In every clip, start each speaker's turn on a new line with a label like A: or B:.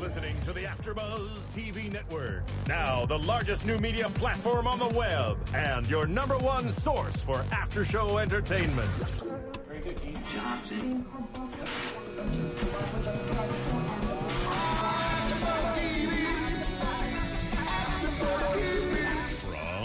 A: Listening to the AfterBuzz TV Network, now the largest new media platform on the web, and your number one source for after-show entertainment.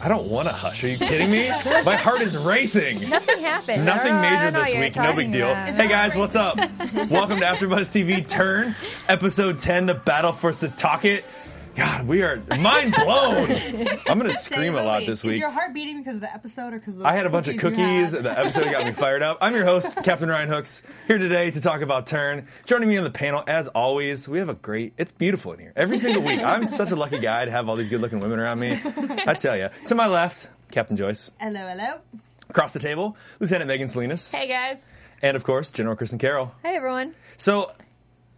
B: I don't want to hush. Are you kidding me? My heart is racing.
C: Nothing happened.
B: Nothing
C: I don't know- I
B: major this week. No big deal.
C: about.
B: Hey guys, what's up? Welcome to AfterBuzz TV Turn, episode 10, the battle for Setauket. God, we are mind blown. I'm gonna scream a lot this week.
D: Is
B: week.
D: your heart beating because of the episode or because of the
B: I had a bunch of
D: you
B: cookies.
D: had?
B: The episode got me fired up. I'm your host, Captain Ryan Hooks, here today to talk about Turn. Joining me on the panel, as always, we have a great. It's beautiful in here every single week. I'm such a lucky guy to have all these good-looking women around me. I tell you. To my left, Captain Joyce.
D: Hello, hello.
B: Across the table, Lieutenant Megan Salinas.
C: Hey guys.
B: And of course, General Kristen Carroll.
C: Hey everyone.
B: So,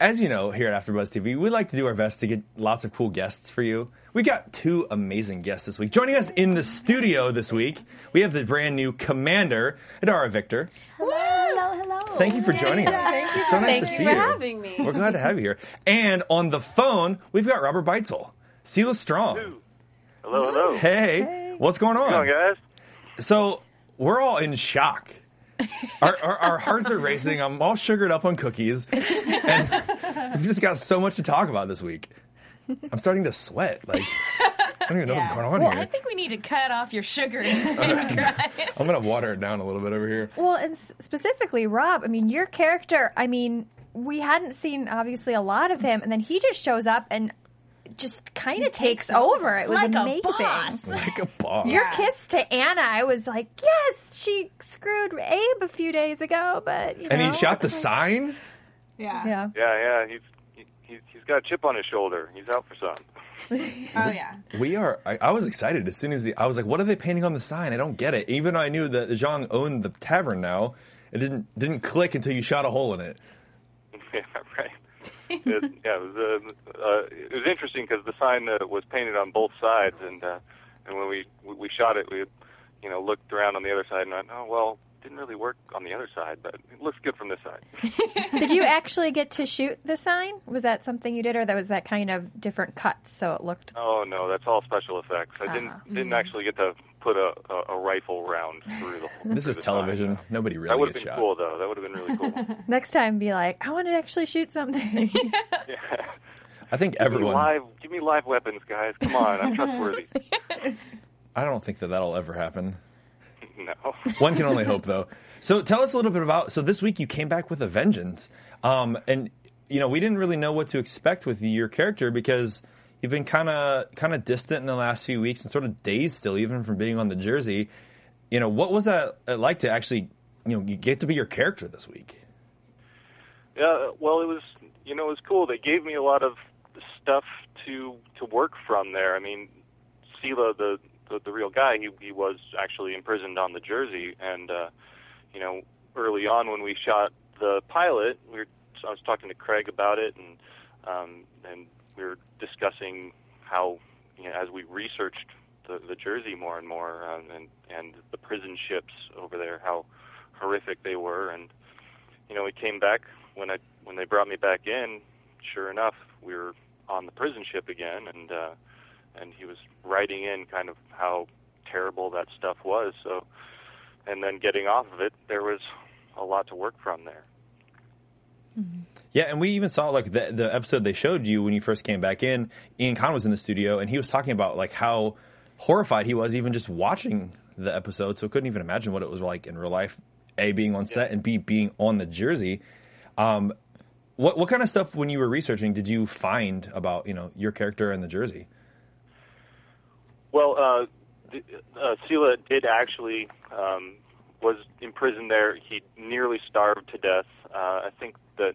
B: as you know, here at AfterBuzz TV, we like to do our best to get lots of cool guests for you. We got two amazing guests this week. Joining us in the studio this week, we have the brand new Commander, Idara Victor.
C: Hello, hello, hello.
B: Thank you for joining us.
C: Thank you.
B: So nice
C: Thank
B: to
C: you
B: see
C: for
B: you.
C: having me.
B: We're glad to have you here. And on the phone, we've got Robert Beitzel. Selah Strong.
E: Hello, hello.
B: Hey, what's going on?
E: How's it going, guys?
B: So we're all in shock. Our, our, our hearts are racing. I'm all sugared up on cookies, and we've just got so much to talk about this week. I'm starting to sweat. Like I don't even know what's going on
F: Well,
B: here.
F: I think we need to cut off your sugar?
B: I'm gonna water it down a little bit over here.
C: Well, and s- specifically Rob, I mean, your character, I mean, we hadn't seen obviously a lot of him, and then he just shows up and just kind of takes over. It was
F: Like a
C: amazing.
F: boss.
B: Like a boss.
C: Your kiss to Anna, I was like, yes, she screwed Abe a few days ago, but you
B: and
C: know.
B: he shot the sign.
D: Yeah.
C: Yeah.
E: Yeah, yeah. He's he, he's he's got a chip on his shoulder. He's out for something.
D: Oh yeah.
B: We are. I, I was excited as soon as the, I was like, "What are they painting on the sign?" I don't get it. Even though I knew that Zhang owned the tavern now, it didn't didn't click until you shot a hole in it.
E: yeah, right. It, yeah, it was uh, uh, it was interesting because the sign uh, was painted on both sides, and uh, and when we we shot it, we you know looked around on the other side and went, oh well, didn't really work on the other side, but it looks good from this side.
C: did you actually get to shoot the sign? Was that something you did, or that was that kind of different cut so it looked?
E: Oh no, that's all special effects. I didn't
C: Uh-huh.
E: didn't actually get to put a, a, a rifle round through the.
B: This
E: through
B: is
E: the
B: television.
E: sign.
B: Nobody
E: That
B: really
E: would have been
B: shot.
E: cool though. That would have been really cool.
C: Next time, be like, I want to actually shoot something. yeah.
B: I think
E: Give me
B: everyone.
E: live, give me live weapons, guys. Come on, I'm trustworthy.
B: I don't think that that'll ever happen.
E: no.
B: One can only hope, though. So tell us a little bit about. So this week you came back with a vengeance, um, and you know we didn't really know what to expect with your character because you've been kind of kind of distant in the last few weeks and sort of dazed still, even from being on the jersey. You know what was that like to actually you know you get to be your character this week?
E: Yeah, well, it was you know it was cool. They gave me a lot of stuff to to work from there. I mean, Selah, the the, the real guy, he he was actually imprisoned on the Jersey, and uh, you know early on when we shot the pilot, we were I was talking to Craig about it, and um, and we were discussing how you know as we researched the, the Jersey more and more, um, and and the prison ships over there, how horrific they were, and you know we came back when I when they brought me back in. Sure enough, we were on the prison ship again, and uh, and he was writing in kind of how terrible that stuff was. So, and then getting off of it, there was a lot to work from there.
B: Yeah, and we even saw like the the episode they showed you when you first came back in. Ian Kahn was in the studio, and he was talking about like how horrified he was even just watching the episode. So couldn't even imagine what it was like in real life. A being on set and B being on the jersey. Um, what what kind of stuff when you were researching did you find about you know your character and the jersey?
E: Well, uh, the- uh, Selah did actually um, was imprisoned there. He nearly starved to death. Uh, I think that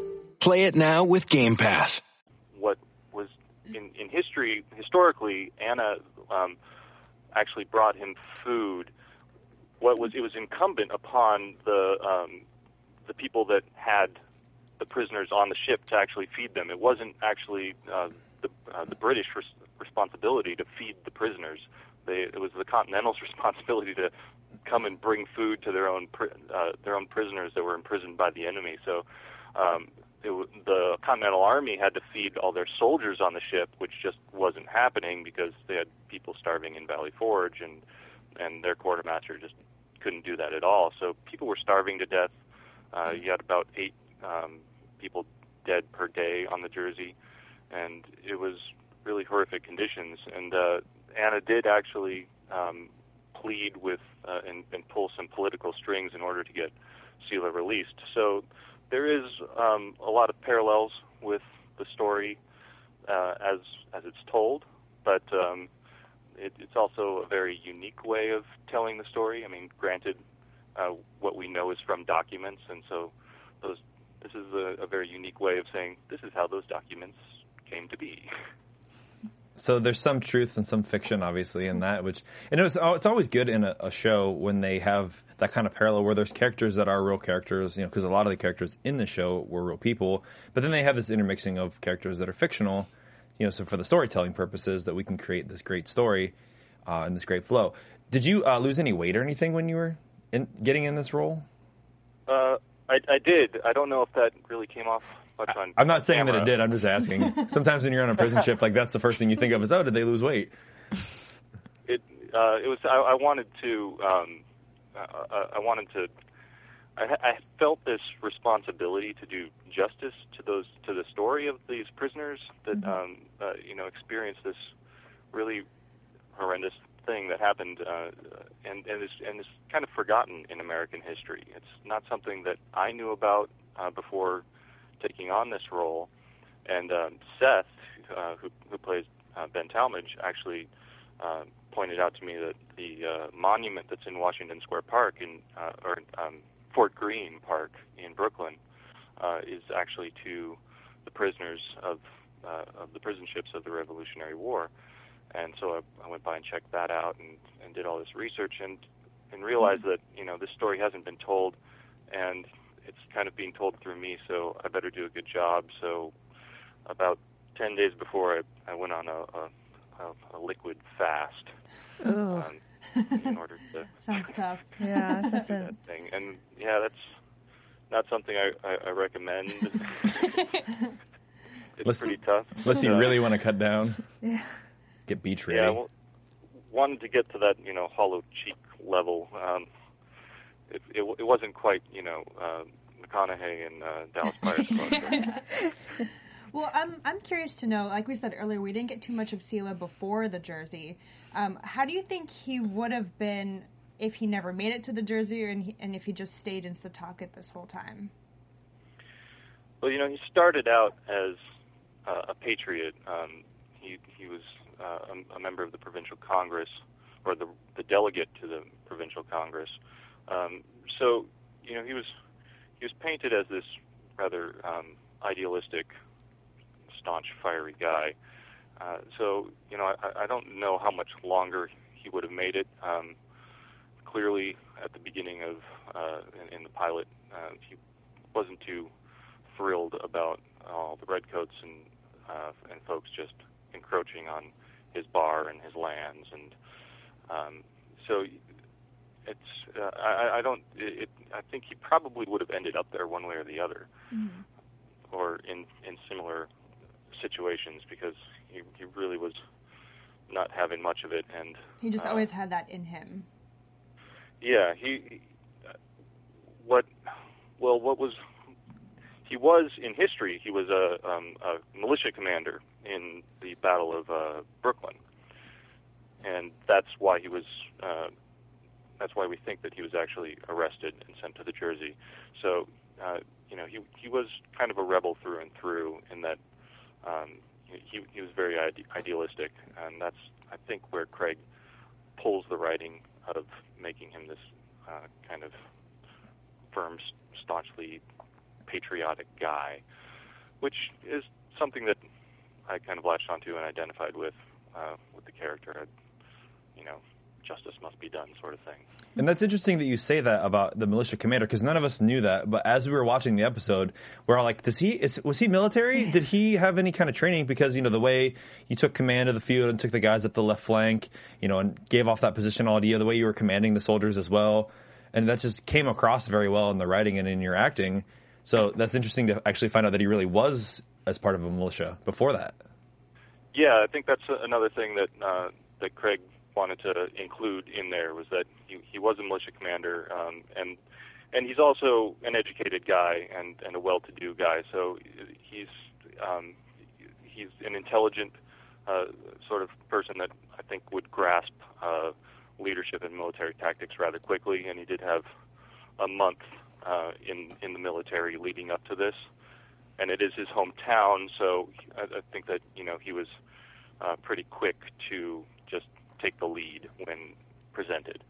G: Play it now with Game Pass.
E: what was in, in history historically Anna um, actually brought him food. What was it was incumbent upon the um, the people that had the prisoners on the ship to actually feed them. It wasn't actually uh, the uh, the British res- responsibility to feed the prisoners. They, it was the Continental's responsibility to come and bring food to their own uh, their own prisoners that were imprisoned by the enemy. So um, it, the Continental Army had to feed all their soldiers on the ship, which just wasn't happening because they had people starving in Valley Forge, and and their quartermaster just couldn't do that at all. So people were starving to death. Uh, you had about eight um, people dead per day on the Jersey, and it was really horrific conditions. And uh, Anna did actually um, plead with uh, and, and pull some political strings in order to get Selah released. So there is um, a lot of parallels with the story uh, as as it's told, but um, it, it's also a very unique way of telling the story. I mean, granted, uh, what we know is from documents, and so those this is a, a very unique way of saying this is how those documents came to be.
B: So there's some truth and some fiction, obviously, in that. Which and it's it's always good in a, a show when they have that kind of parallel where there's characters that are real characters, you know, because a lot of the characters in the show were real people, but then they have this intermixing of characters that are fictional, you know, so for the storytelling purposes that we can create this great story uh, and this great flow. Did you uh, lose any weight or anything when you were in, getting in this role?
E: Uh, I, I did. I don't know if that really came off on.
B: I'm not saying that it did. I'm just asking. Sometimes when you're on a prison ship, like that's the first thing you think of is, oh, did they lose weight?
E: it uh, it was I, I wanted to um, uh, I wanted to I, I felt this responsibility to do justice to those to the story of these prisoners that um, uh, you know experienced this really horrendous thing that happened uh, and and is and is kind of forgotten in American history. It's not something that I knew about uh, before taking on this role, and um, Seth, uh, who who plays uh, Ben Tallmadge, actually uh, pointed out to me that the uh, monument that's in Washington Square Park in uh, or um, Fort Greene Park in Brooklyn uh, is actually to the prisoners of uh, of the prison ships of the Revolutionary War. And so I, I went by and checked that out and, and did all this research and and realized that you know this story hasn't been told, and it's kind of being told through me. So I better do a good job. So about ten days before I, I went on a, a, a, a liquid fast um, in order to
D: Sounds tough.
C: Yeah,
E: do
C: that's a,
E: that thing. And yeah, that's not something I, I, I recommend. it's
B: Unless-
E: pretty tough.
B: Unless you
E: Uh,
B: really want to cut down,
C: yeah.
B: get beach ready.
E: Yeah, well, wanted to get to that you know hollow cheek level. Um, it, it it wasn't quite you know uh, McConaughey and uh, Dallas Buyers Club.
D: Well, I'm I'm curious to know. Like we said earlier, we didn't get too much of Selah before the Jersey. Um, how do you think he would have been if he never made it to the Jersey, and, he, and if he just stayed in Setauket this whole time?
E: Well, you know, he started out as uh, a patriot. Um, he he was uh, a, a member of the provincial congress, or the the delegate to the provincial congress. Um, so you know he was he was painted as this rather um, idealistic, staunch, fiery guy. Uh, so you know I, I don't know how much longer he would have made it. Um, clearly, at the beginning of uh, in, in the pilot, uh, he wasn't too thrilled about all the redcoats and uh, and folks just encroaching on his bar and his lands, and um, so it's uh, I, I don't it, I think he probably would have ended up there one way or the other,
C: Mm-hmm.
E: or in in similar situations because he he really was not having much of it, and
D: He just
E: uh,
D: always had that in him.
E: yeah, he. he- What? Well, what was? He was in history. He was a, um, a militia commander in the Battle of uh, Brooklyn, and that's why he was. Uh, that's why we think that he was actually arrested and sent to the Jersey. So, uh, you know, he he was kind of a rebel through and through in that um, he he was very ide- idealistic, and that's I think where Craig pulls the writing out of making him this uh, kind of firm, staunchly patriotic guy, which is something that I kind of latched onto and identified with uh, with the character. I, you know, justice must be done, sort of thing.
B: And that's interesting that you say that about the militia commander because none of us knew that. But as we were watching the episode, we're all like, "Does he? Is, was he military? Did he have any kind of training?" Because you know the way you took command of the field and took the guys up the left flank, you know, and gave off that position idea, the way you were commanding the soldiers as well, and that just came across very well in the writing and in your acting. So that's interesting to actually find out that he really was as part of a militia before that.
E: Yeah, I think that's another thing that uh, that Craig wanted to include in there was that he, he was a militia commander, um, and and he's also an educated guy and, and a well-to-do guy. So he's um, he's an intelligent uh, sort of person that I think would grasp uh, leadership and military tactics rather quickly. And he did have a month uh, in in the military leading up to this, and it is his hometown. So I, I think that you know he was uh, pretty quick to just take the lead when presented.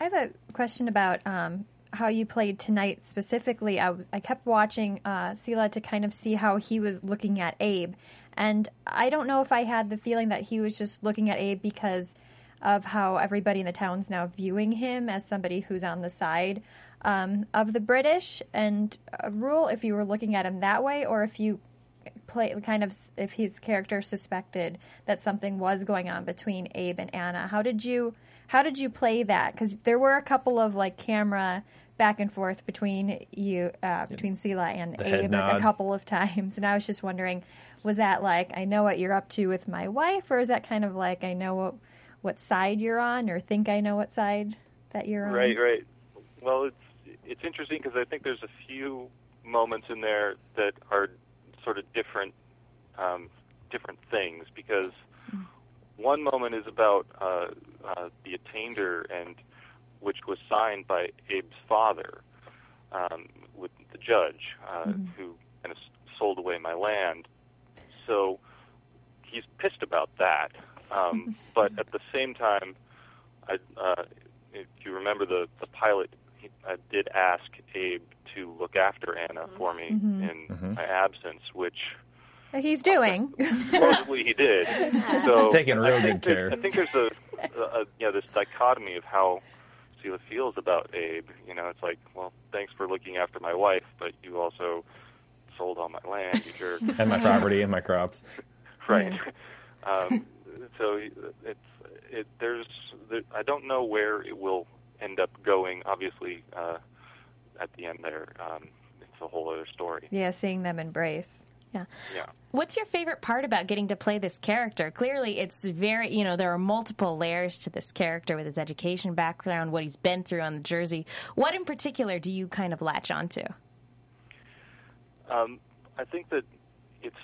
C: I have a question about um, how you played tonight specifically. I, kept watching uh, to kind of see how he was looking at Abe. And I don't know if I had the feeling that he was just looking at Abe because of how everybody in the town's now viewing him as somebody who's on the side um, of the British. And uh, Rule, if you were looking at him that way, or if you play kind of if his character suspected that something was going on between Abe and Anna. How did you how did you play that? Because there were a couple of like camera back and forth between you uh, between Selah and
B: The
C: Abe a couple of times, and I was just wondering, was that like I know what you're up to with my wife, or is that kind of like I know what what side you're on, or think I know what side that you're on?
E: Right, right. Well, it's it's interesting because I think there's a few moments in there that are sort of different um, different things because one moment is about uh, uh, the attainder and which was signed by Abe's father um, with the judge uh, who kind of sold away my land. So he's pissed about that. Um, but at the same time, I, uh, if you remember the the pilot, he, I did ask Abe to look after Anna for me
C: Mhm.
E: in my absence, which
C: He's doing.
E: supposedly he did. So
B: He's taking real
E: I think
B: good
E: there's-
B: care.
E: I think there's a, a, a you know this dichotomy of how Selah feels about Abe. You know, it's like, well, thanks for looking after my wife, but you also sold all my land, you jerk.
B: and my property and my crops.
E: right. um, so it's it. There's there, I don't know where it will end up going. Obviously, uh, at the end there, um, it's a whole other story.
C: yeah, seeing them embrace.
F: Yeah.
E: Yeah.
F: What's your favorite part about getting to play this character? Clearly, it's very, you know, there are multiple layers to this character with his education background, what he's been through on the Jersey. What in particular do you kind of latch onto?
E: Um, I think that it's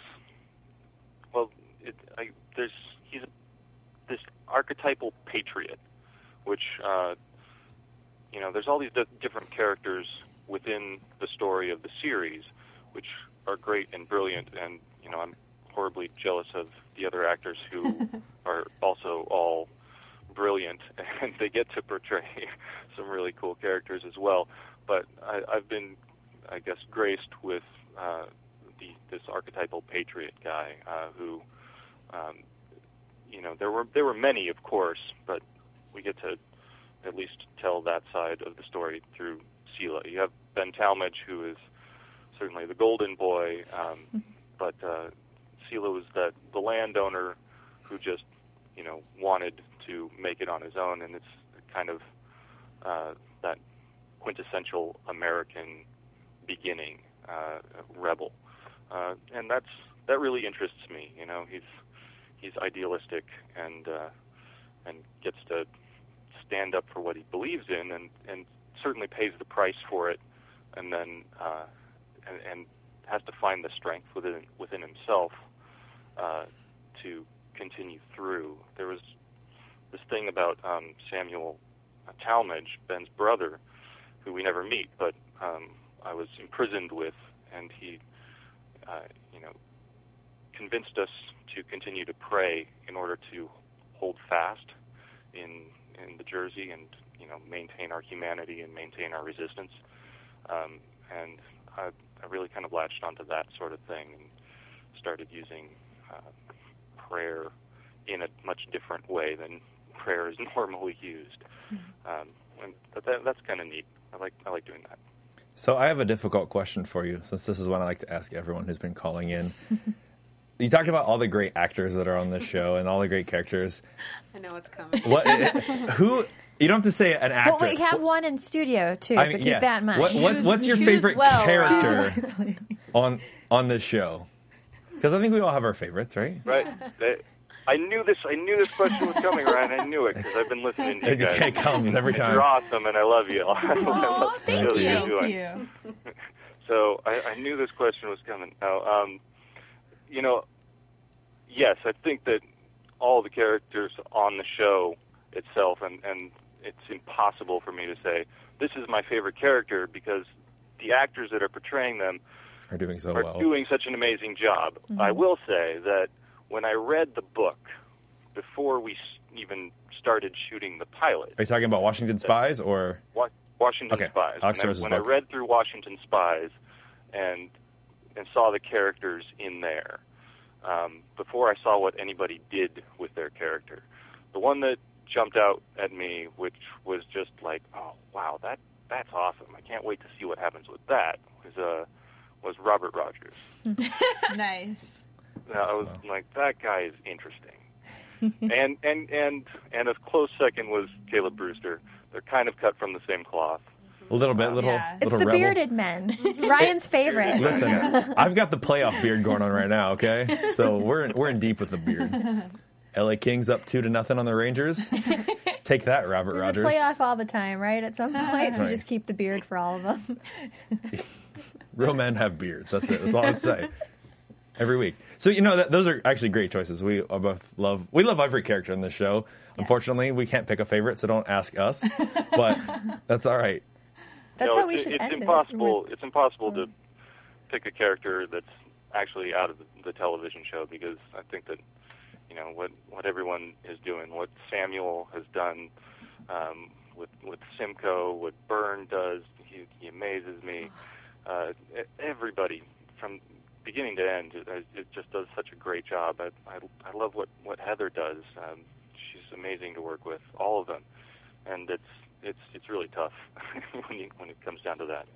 E: well, it, I, there's he's this archetypal patriot, which uh, you know, there's all these di- different characters within the story of the series, which are great and brilliant, and you know I'm horribly jealous of the other actors who are also all brilliant and they get to portray some really cool characters as well. But I, I've been, I guess, graced with uh, the this archetypal patriot guy uh, who, um, you know, there were there were many, of course, but we get to at least tell that side of the story through Selah. You have Ben Tallmadge, who is certainly the golden boy, um, but uh, Selah was the the landowner who just you know wanted to make it on his own, and it's kind of uh, that quintessential American beginning uh, rebel, uh, and that's that really interests me. You know, he's he's idealistic and uh, and gets to stand up for what he believes in, and and certainly pays the price for it, and then uh, and, and has to find the strength within within himself uh, to continue through. There was this thing about um, Samuel Tallmadge, Ben's brother, who we never meet, but um, I was imprisoned with, and he, uh, you know, convinced us to continue to pray in order to hold fast in in the Jersey and you know maintain our humanity and maintain our resistance. Um, and I, I really kind of latched onto that sort of thing and started using uh, prayer in a much different way than prayer is normally used. Um, and but that, that's kind of neat. I like I like doing that.
B: So I have a difficult question for you, since this is one I like to ask everyone who's been calling in. you talked about all the great actors that are on this show and all the great characters.
H: I know what's coming.
B: What? who? You don't have to say an actor.
C: Well, we have one in studio too,
B: I
C: so keep
B: yes.
C: that in mind.
B: What, what, what's your favorite
C: well,
B: character on on this show? Because I think we all have our favorites, right?
E: Right. I knew this. I knew this question was coming, Ryan. I knew it because I've been listening to you
B: It-
E: guys.
B: it comes every time.
E: You're awesome, and I love you. I love
D: thank you. Thank
E: doing. So I, I knew this question was coming. Now, um, you know, yes, I think that all the characters on the show itself, and, and it's impossible for me to say this is my favorite character because the actors that are portraying them
B: Are doing so
E: are
B: well.
E: doing such an amazing job.
B: Mhm.
E: I will say that when I read the book before we even started shooting the pilot,
B: Are you talking about Washington Spies or?
E: Washington
B: Okay,
E: Spies.
B: Alex
E: When, I, when I read through Washington Spies and and saw the characters in there, um, before I saw what anybody did with their character, the one that jumped out at me, which was just like, oh wow, that that's awesome! I can't wait to see what happens with that. Was uh was Robert Rogers.
D: nice.
E: Now, I was like, that guy is interesting. and and and and a close second was Caleb Brewster. They're kind of cut from the same cloth.
B: A little bit, little,
C: It's
B: little
C: the
B: rebel.
C: bearded men. Ryan's favorite.
B: Listen, I've got the playoff beard going on right now. Okay, so we're in, we're in deep with the beard. L.A. Kings up two to nothing on the Rangers. Take that, Robert
C: There's
B: Rogers.
C: a playoff all the time, right? At some uh-huh. point, so
B: Right.
C: just keep the beard for all of them.
B: Real men have beards. That's it. That's all I'd say. Every week. So you know that those are actually great choices. We are both love we love every character in this show. Unfortunately, we can't pick a favorite, so don't ask us. But that's all right.
C: That's
E: know,
C: how we
E: it's,
C: should
E: it's
C: end it.
E: impossible. It's impossible to pick a character that's actually out of the, the television show because I think that you know what what everyone is doing, what Samuel has done um, with with Simcoe, what Burn does, he, he amazes me. Uh, everybody from beginning to end, it, it just does such a great job. I, I, I love what what Heather does. Um, she's amazing to work with, all of them, and it's it's it's really tough when you, when it comes down to that.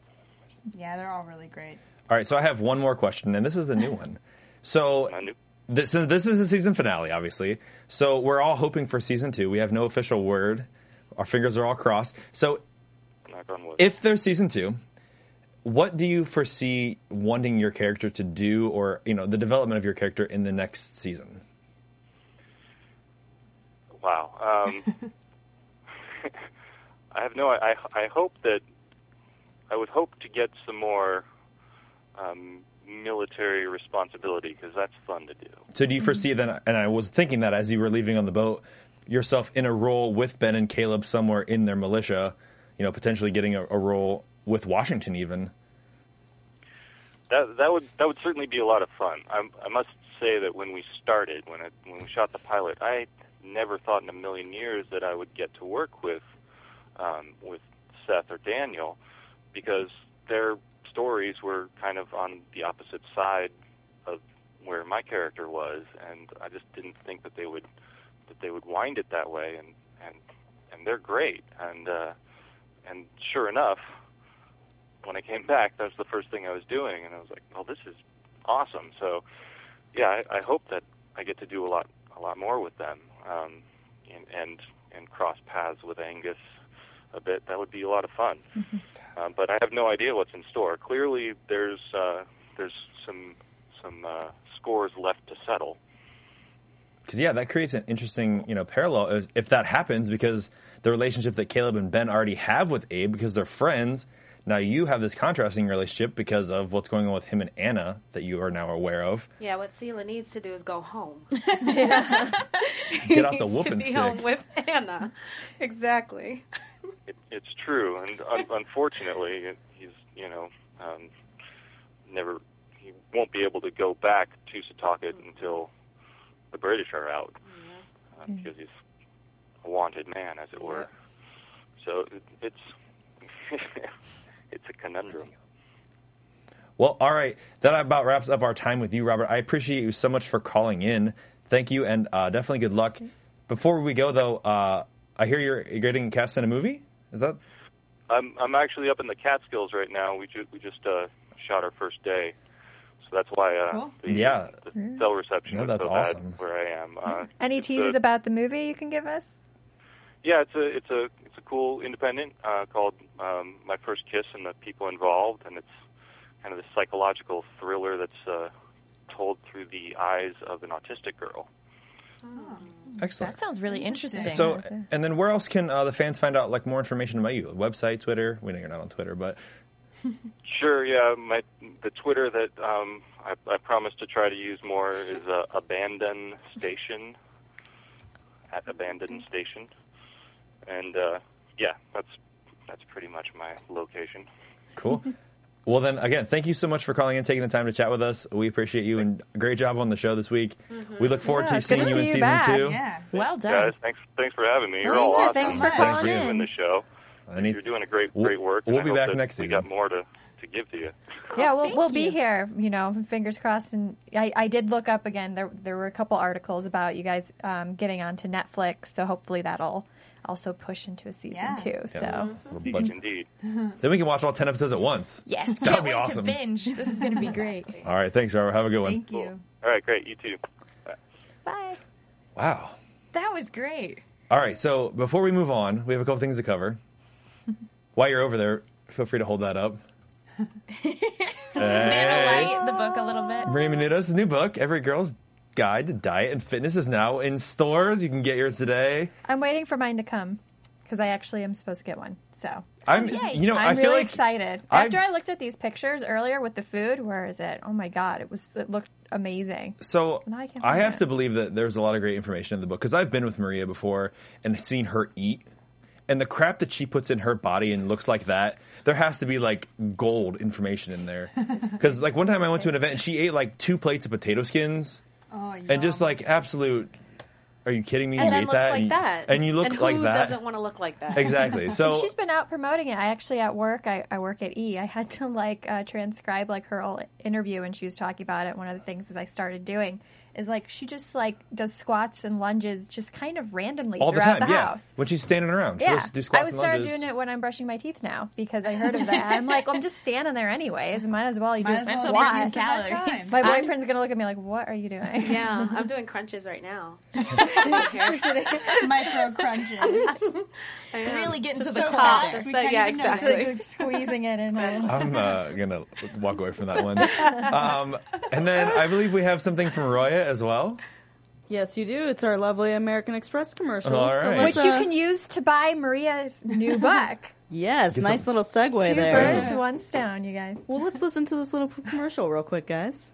D: Yeah, they're all really great.
B: All right, so I have one more question, and this is a new one. So, this, since this is the season finale, obviously, so we're all hoping for season two. We have no official word. Our fingers are all crossed. So,
E: Knock on wood.
B: if there's season two, what do you foresee wanting your character to do, or you know, the development of your character in the next season?
E: Wow. Um, I have no. I I hope that I would hope to get some more um, military responsibility because that's fun to do.
B: So, do you foresee then? And I was thinking that as you were leaving on the boat, yourself in a role with Ben and Caleb somewhere in their militia, you know, potentially getting a, a role with Washington, even.
E: that that would that would certainly be a lot of fun. I, I must say that when we started, when I, when we shot the pilot, I never thought in a million years that I would get to work with um, with Seth or Daniel because their stories were kind of on the opposite side of where my character was, and I just didn't think that they would that they would wind it that way, and and and they're great, and uh, and sure enough, when I came back, that's the first thing I was doing, and I was like, well, this is awesome. So, yeah, I, I hope that I get to do a lot a lot more with them, um, and and and cross paths with Angus a bit. That would be a lot of fun. Um, but I have no idea what's in store. Clearly, there's uh, there's some some uh, scores left to settle.
B: Because yeah, that creates an interesting you know parallel if- if that happens because the relationship that Caleb and Ben already have with Abe because they're friends. Now you have this contrasting relationship because of what's going on with him and Anna that you are now aware of.
H: Yeah, what Selah needs to do is go home.
B: Get out the
H: He needs to
B: whooping
H: be
B: stick.
H: home with Anna. Exactly.
E: It, it's true, and un- unfortunately, he's you know um, never he won't be able to go back to Setauket until the British are out um, because he's a wanted man, as it were. So it, it's it's a conundrum.
B: Well, all right. That about wraps up our time with you, Robert. I appreciate you so much for calling in. Thank you, and uh, definitely good luck. Before we go, though, uh, I hear you're, you're getting cast in a movie. Is that?
E: I'm I'm actually up in the Catskills right now. We ju- we just uh, shot our first day, so that's why uh,
C: Cool.
E: the,
B: Yeah.
E: the cell reception
B: No,
E: is
B: that's
E: so
B: awesome.
E: bad where I am. Uh,
C: Any
E: it's
C: teases
E: a-
C: about the movie you can give us?
E: Yeah, it's a it's a it's a cool independent uh, called um, My First Kiss and the People Involved, and it's kind of this psychological thriller that's uh, told through the eyes of an autistic girl.
B: Excellent.
F: That sounds really interesting.
B: So, and then where else can uh, the fans find out like more information about you? Website, Twitter. We know you're not on Twitter, but
E: Sure, yeah. My the Twitter that um, I, I promise to try to use more is uh, Abandon Station at Abandon Station, and uh, yeah, that's that's pretty much my location.
B: cool. well, then again, thank you so much for calling in, taking the time to chat with us. We appreciate you, and great job on the show this week. We look forward
C: Yeah,
B: to seeing
C: to
B: you
C: see
B: in
C: you
B: season
C: back.
B: two.
D: Yeah.
F: well done.
E: Guys, thanks thanks for having me. You're
C: Thank
E: all
C: you.
E: awesome.
C: Thanks for
E: Thanks
C: calling in.
E: the show.
B: I need-
E: You're doing a great
B: We'll-
E: great work.
B: we'll
E: and
B: be back
E: next
B: next
E: We
B: season.
E: got more to to give to you.
C: Yeah, we'll,
F: thank
C: we'll be here. You know, fingers crossed. And I, I did look up again. There there were a couple articles about you guys um, getting onto Netflix. So hopefully that'll also push into a season
D: Yeah.
C: two. So
B: Yeah. Little
E: Indeed,
B: budget.
E: indeed.
B: Then we can watch all ten episodes at once.
F: Yes,
B: That
F: can't
B: would be
F: wait
B: awesome.
F: to binge. This is going to be great.
B: All right, thanks, Robert. Have a good one.
D: Thank you.
E: All right, great. You too. Bye.
F: Bye.
B: Wow.
F: That was great.
B: All right, so before we move on, we have a couple things to cover. While you're over there, feel free to hold that up.
F: Nana
B: Hey.
F: Light, the book a little bit.
B: Maria Menounos' new book, Every Girl's Guide to Diet and Fitness, is now in stores. You can get yours today.
C: I'm waiting for mine to come because I actually am supposed to get one. So
B: I'm,
F: Yay.
B: you know,
C: I'm
B: I feel
C: really
B: like
C: excited.
B: I've-
C: After I looked at these pictures earlier with the food, where is it? Oh my god, it was it looked amazing.
B: So
C: No, I can't
B: I have
C: it.
B: to believe that there's a lot of great information in the book because I've been with Maria before and seen her eat, and the crap that she puts in her body and looks like that. There has to be like gold information in there because like one time I went to an event and she ate like two plates of potato skins
D: Oh,
B: and just like absolute. Are you kidding me?
H: And
B: you
H: then
B: ate that
H: like
B: and,
H: that.
B: and you look
H: and
B: like
H: who
B: that.
H: doesn't want to look like that?
B: Exactly. So
C: and she's been out promoting it. I actually at work, I, I work at E. I had to like uh, transcribe like her whole interview, and she was talking about it. One of the things is I started doing is like she just like does squats and lunges just kind of randomly
B: all the
C: throughout
B: time,
C: the
B: yeah.
C: house.
B: When she's standing around, she'll
C: Yeah,
B: just do
C: I would
B: and
C: start
B: lunges.
C: doing it when I'm brushing my teeth now because I heard of that. I'm like, I'm just standing there anyways. Might as well you
D: Might
C: just
D: as well
C: squat.
D: calories.
C: My boyfriend's gonna look at me like, "What are you doing?"
H: yeah, I'm doing crunches right now.
D: Micro crunches.
F: Really getting to
D: So
F: the core
D: fast,
F: there.
D: we
H: But
D: can't
H: yeah, exactly.
C: Like squeezing it in.
B: I'm uh, gonna walk away from that one. Um, and then I believe we have something from Roya as well.
I: Yes, you do. It's our lovely American Express commercial.
B: All
I: So.
C: Which
I: let's,
C: you
I: uh,
C: can use to buy Maria's new book.
I: Yes,
B: Get
I: nice little segue
C: Two
I: there.
C: birds, one stone, you guys.
I: Well, let's listen to this little commercial real quick, guys.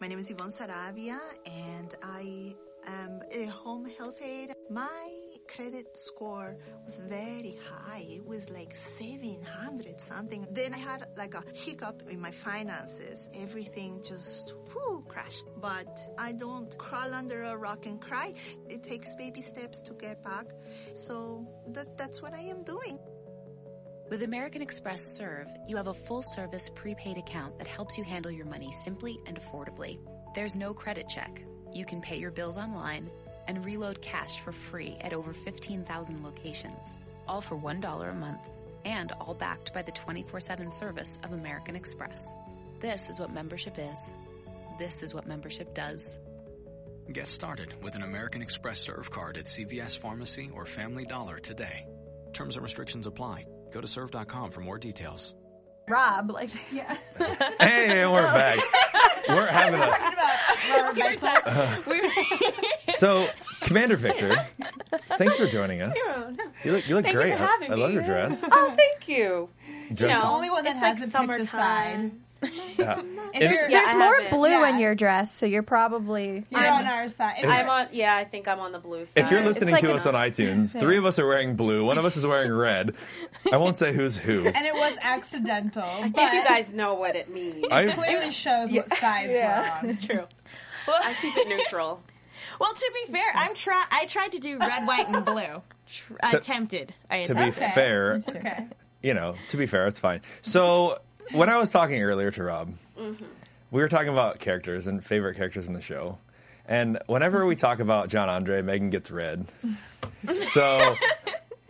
J: My name is Yvonne Saravia, and I Um, a home health aide. My credit score was very high. It was like 700 something. Then I had like a hiccup in my finances. Everything just whoo, crashed. But I don't crawl under a rock and cry. It takes baby steps to get back. So that, that's what I am doing.
K: With American Express Serve, you have a full service prepaid account that helps you handle your money simply and affordably. There's no credit check. You can pay your bills online and reload cash for free at over 15,000 locations, all for $1 a month, and all backed by the 24 7 service of American Express. This is what membership is. This is what membership does.
L: Get started with an American Express Serve card at CVS Pharmacy or Family Dollar today. Terms and restrictions apply. Go to serve.com for more details.
C: Rob, like,
D: yeah.
B: Hey, we're back. We're having a. Uh-huh. so, Commander Victor, thanks for joining us. You look, you look
H: Thank
B: great.
H: You for
B: I-
H: having
B: I,
H: me.
B: love your dress.
H: Oh, thank you.
B: Dress
D: She's the only one that
H: It's like
D: hasn't picked a side.
H: summertime.
B: Yeah.
D: If
B: And-
D: you're-
C: there's
H: I
C: more
H: haven't.
C: blue
D: Yeah.
C: in your dress, so you're probably.
D: You're on our side.
H: I'm on. Yeah, I think I'm on the blue side.
B: If you're listening
C: like
B: to
C: an-
B: us on iTunes, three of us are wearing blue, one of us is wearing red. I won't say who's who.
D: and it was accidental.
H: if
D: but
H: you guys know what it means,
B: I-
D: it clearly shows what sides
C: Yeah.
D: we're on.
H: it's true. I keep it neutral.
F: Well, to be fair, I'm try. I tried to do red, white, and blue. Tr- I
B: To-
F: attempted. I
B: To be
F: attempted.
B: fair,
D: Okay.
B: you know, to be fair, it's fine. So, when I was talking earlier to Rob,
H: Mm-hmm.
B: we were talking about characters and favorite characters in the show. And whenever we talk about John Andre, Megan gets red. So,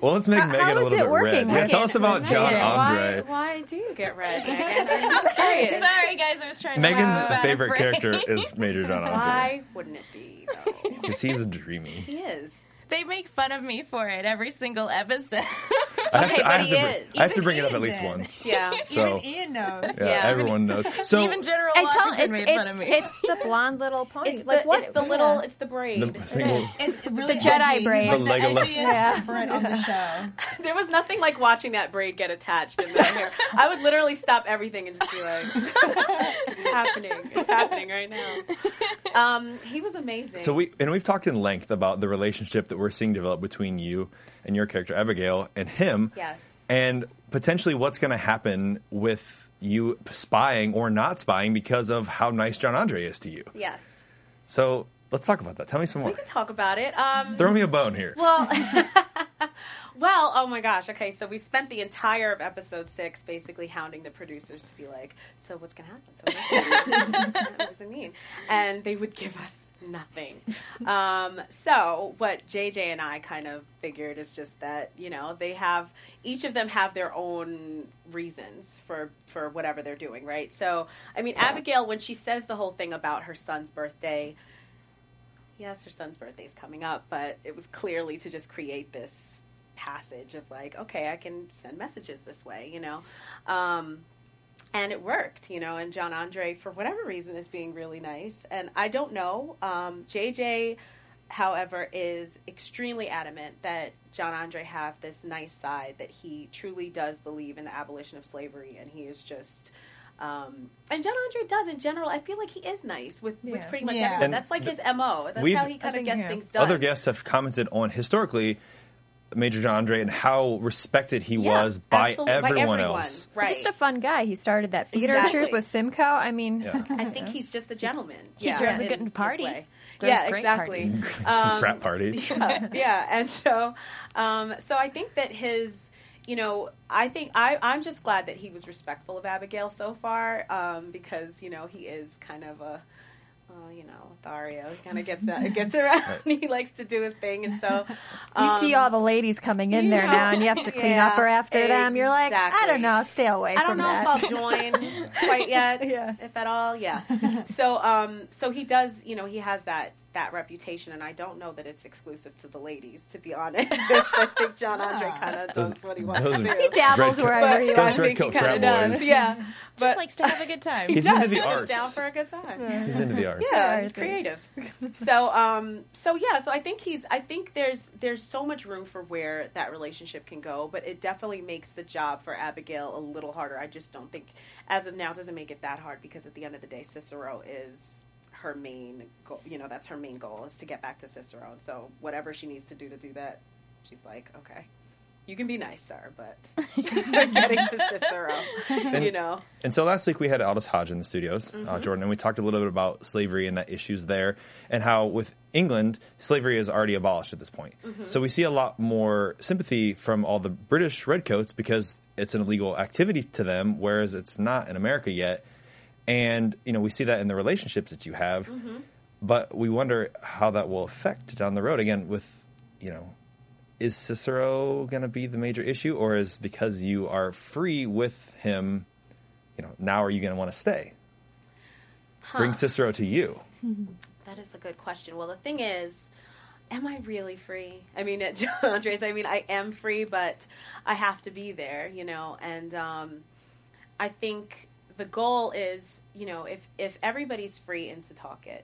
B: well, let's make
C: How-
B: Megan
C: how
B: a little bit
C: working
B: red. Yeah, tell us about John
C: Megan?
B: Andre.
H: Why, why do you get red, Megan? I'm curious.
F: Sorry, guys. I was trying to.
B: Megan's
F: laugh about a
B: favorite character is Major John Andre
H: Why wouldn't it be? Though?
B: because he's dreamy.
H: He is.
F: They make fun of me for it every single episode.
B: I have
H: Okay,
B: to, I have to, br-
H: is.
B: I have to
D: Even
B: bring it up at least
D: did.
B: once.
H: Yeah.
B: So,
D: Even Ian knows.
B: yeah,
H: Yeah.
B: everyone knows. So,
F: Even General
C: I tell
F: Washington
C: it's
F: made
C: it's,
F: fun of me.
C: it's the blonde little pony.
H: It's
C: like
H: the,
C: what?
H: It's the little.
C: yeah.
H: It's the braid.
B: the single.
D: It's really
C: The Jedi
D: edgy.
C: braid.
D: He's like
B: The
D: the,
B: Legolas.
C: Yeah.
D: Brit on the show.
H: There was nothing like watching that braid get attached in my hair. I would literally stop everything and just be like, "It's happening! It's happening right now." Um, he was amazing.
B: So we and we've talked in length about the relationship that we're seeing develop between you and your character Abigail and him,
H: yes,
B: and potentially what's going to happen with you spying or not spying because of how nice John Andre is to you.
H: yes,
B: So let's talk about that. Tell me some more.
H: we can talk about it. Um,
B: Throw me a bone here.
H: Well, well, oh my gosh. Okay, so we spent the entire of episode six basically hounding the producers to be like, "So what's gonna happen? So what's gonna happen? what does it mean?" And they would give us nothing. Um, so what JJ and I kind of figured is just that you know they have each of them have their own reasons for for whatever they're doing, right? So I mean, Abigail when she says the whole thing about her son's birthday yes, her son's birthday is coming up, but it was clearly to just create this passage of like, okay, I can send messages this way, you know. Um, and it worked, you know. And John Andre, for whatever reason, is being really nice. And I don't know. Um, JJ, however, is extremely adamant that John Andre have this nice side that he truly does believe in the abolition of slavery, and he is just. Um, and John Andre does in general. I feel like he is nice with, with pretty much
D: Yeah.
H: everyone.
B: And
H: That's like
B: th-
H: his mo. That's how he kind of gets
C: yeah.
H: things done.
B: Other guests have commented on historically Major John Andre and how respected he
H: Yeah,
B: was by
H: absolutely.
B: everyone,
H: everyone.
B: else.
H: Right.
C: Just a fun guy. He started that theater
H: Exactly.
C: troupe with Simcoe. I mean,
B: Yeah.
H: I think he's just a gentleman.
F: He
H: yeah,
F: throws a good party.
H: Yeah, exactly. Um,
B: frat party.
H: yeah, yeah. And so, um, so I think that his, you know, I think I, I'm just glad that he was respectful of Abigail so far, um, because you know he is kind of a, uh, you know, Thario. He kind of gets that, gets around. he likes to do his thing, and so
C: you see
H: um,
C: all the ladies coming in there
H: know,
C: now, and you have to clean
H: yeah,
C: up or after them. You're like, I don't know, stay away
H: I don't
C: from
H: know
C: that.
H: if I'll join quite yet,
C: Yeah.
H: if at all. Yeah. So, um, so he does. You know, he has that that reputation, and I don't know that it's exclusive to the ladies. To be honest, I think John Andre kind of does what he wants to do.
C: He dabbles
B: Red-
C: wherever
H: But
C: he wants.
H: I
B: red
H: think he kind of does.
B: boys.
H: Yeah, but
F: Just likes to have a good time.
B: He's
H: does.
B: into the
H: He's
B: arts.
H: down for a good time.
B: He's into the arts.
H: Yeah,
C: Yeah,
H: he's creative. so, um, so yeah, so I think he's. I think there's there's so much room for where that relationship can go, but it definitely makes the job for Abigail a little harder. I just don't think, as of now, it doesn't make it that hard because at the end of the day, Cicero is her main goal. You know, that's her main goal is to get back to Cicero. And so, whatever she needs to do to do that, she's like, okay, you can be nice, sir, but getting to Cicero, you know.
B: And so last week we had Aldis Hodge in the studios, uh,
H: Mhm.
B: Jordan, and we talked a little bit about slavery and the issues there, and how with England, slavery is already abolished at this point.
H: Mhm.
B: So we see a lot more sympathy from all the British redcoats because it's an illegal activity to them, whereas it's not in America yet. And you know we see that in the relationships that you have,
H: Mhm.
B: but we wonder how that will affect down the road. Again, with you know is Cicero going to be the major issue, or is because you are free with him, you know, now are you going to want to stay? Bring Cicero to you.
H: That is a good question. Well, the thing is, am I really free? I mean, at John Andres, I mean, I am free, but I have to be there, you know. And um, I think the goal is, you know, if if everybody's free in Setauket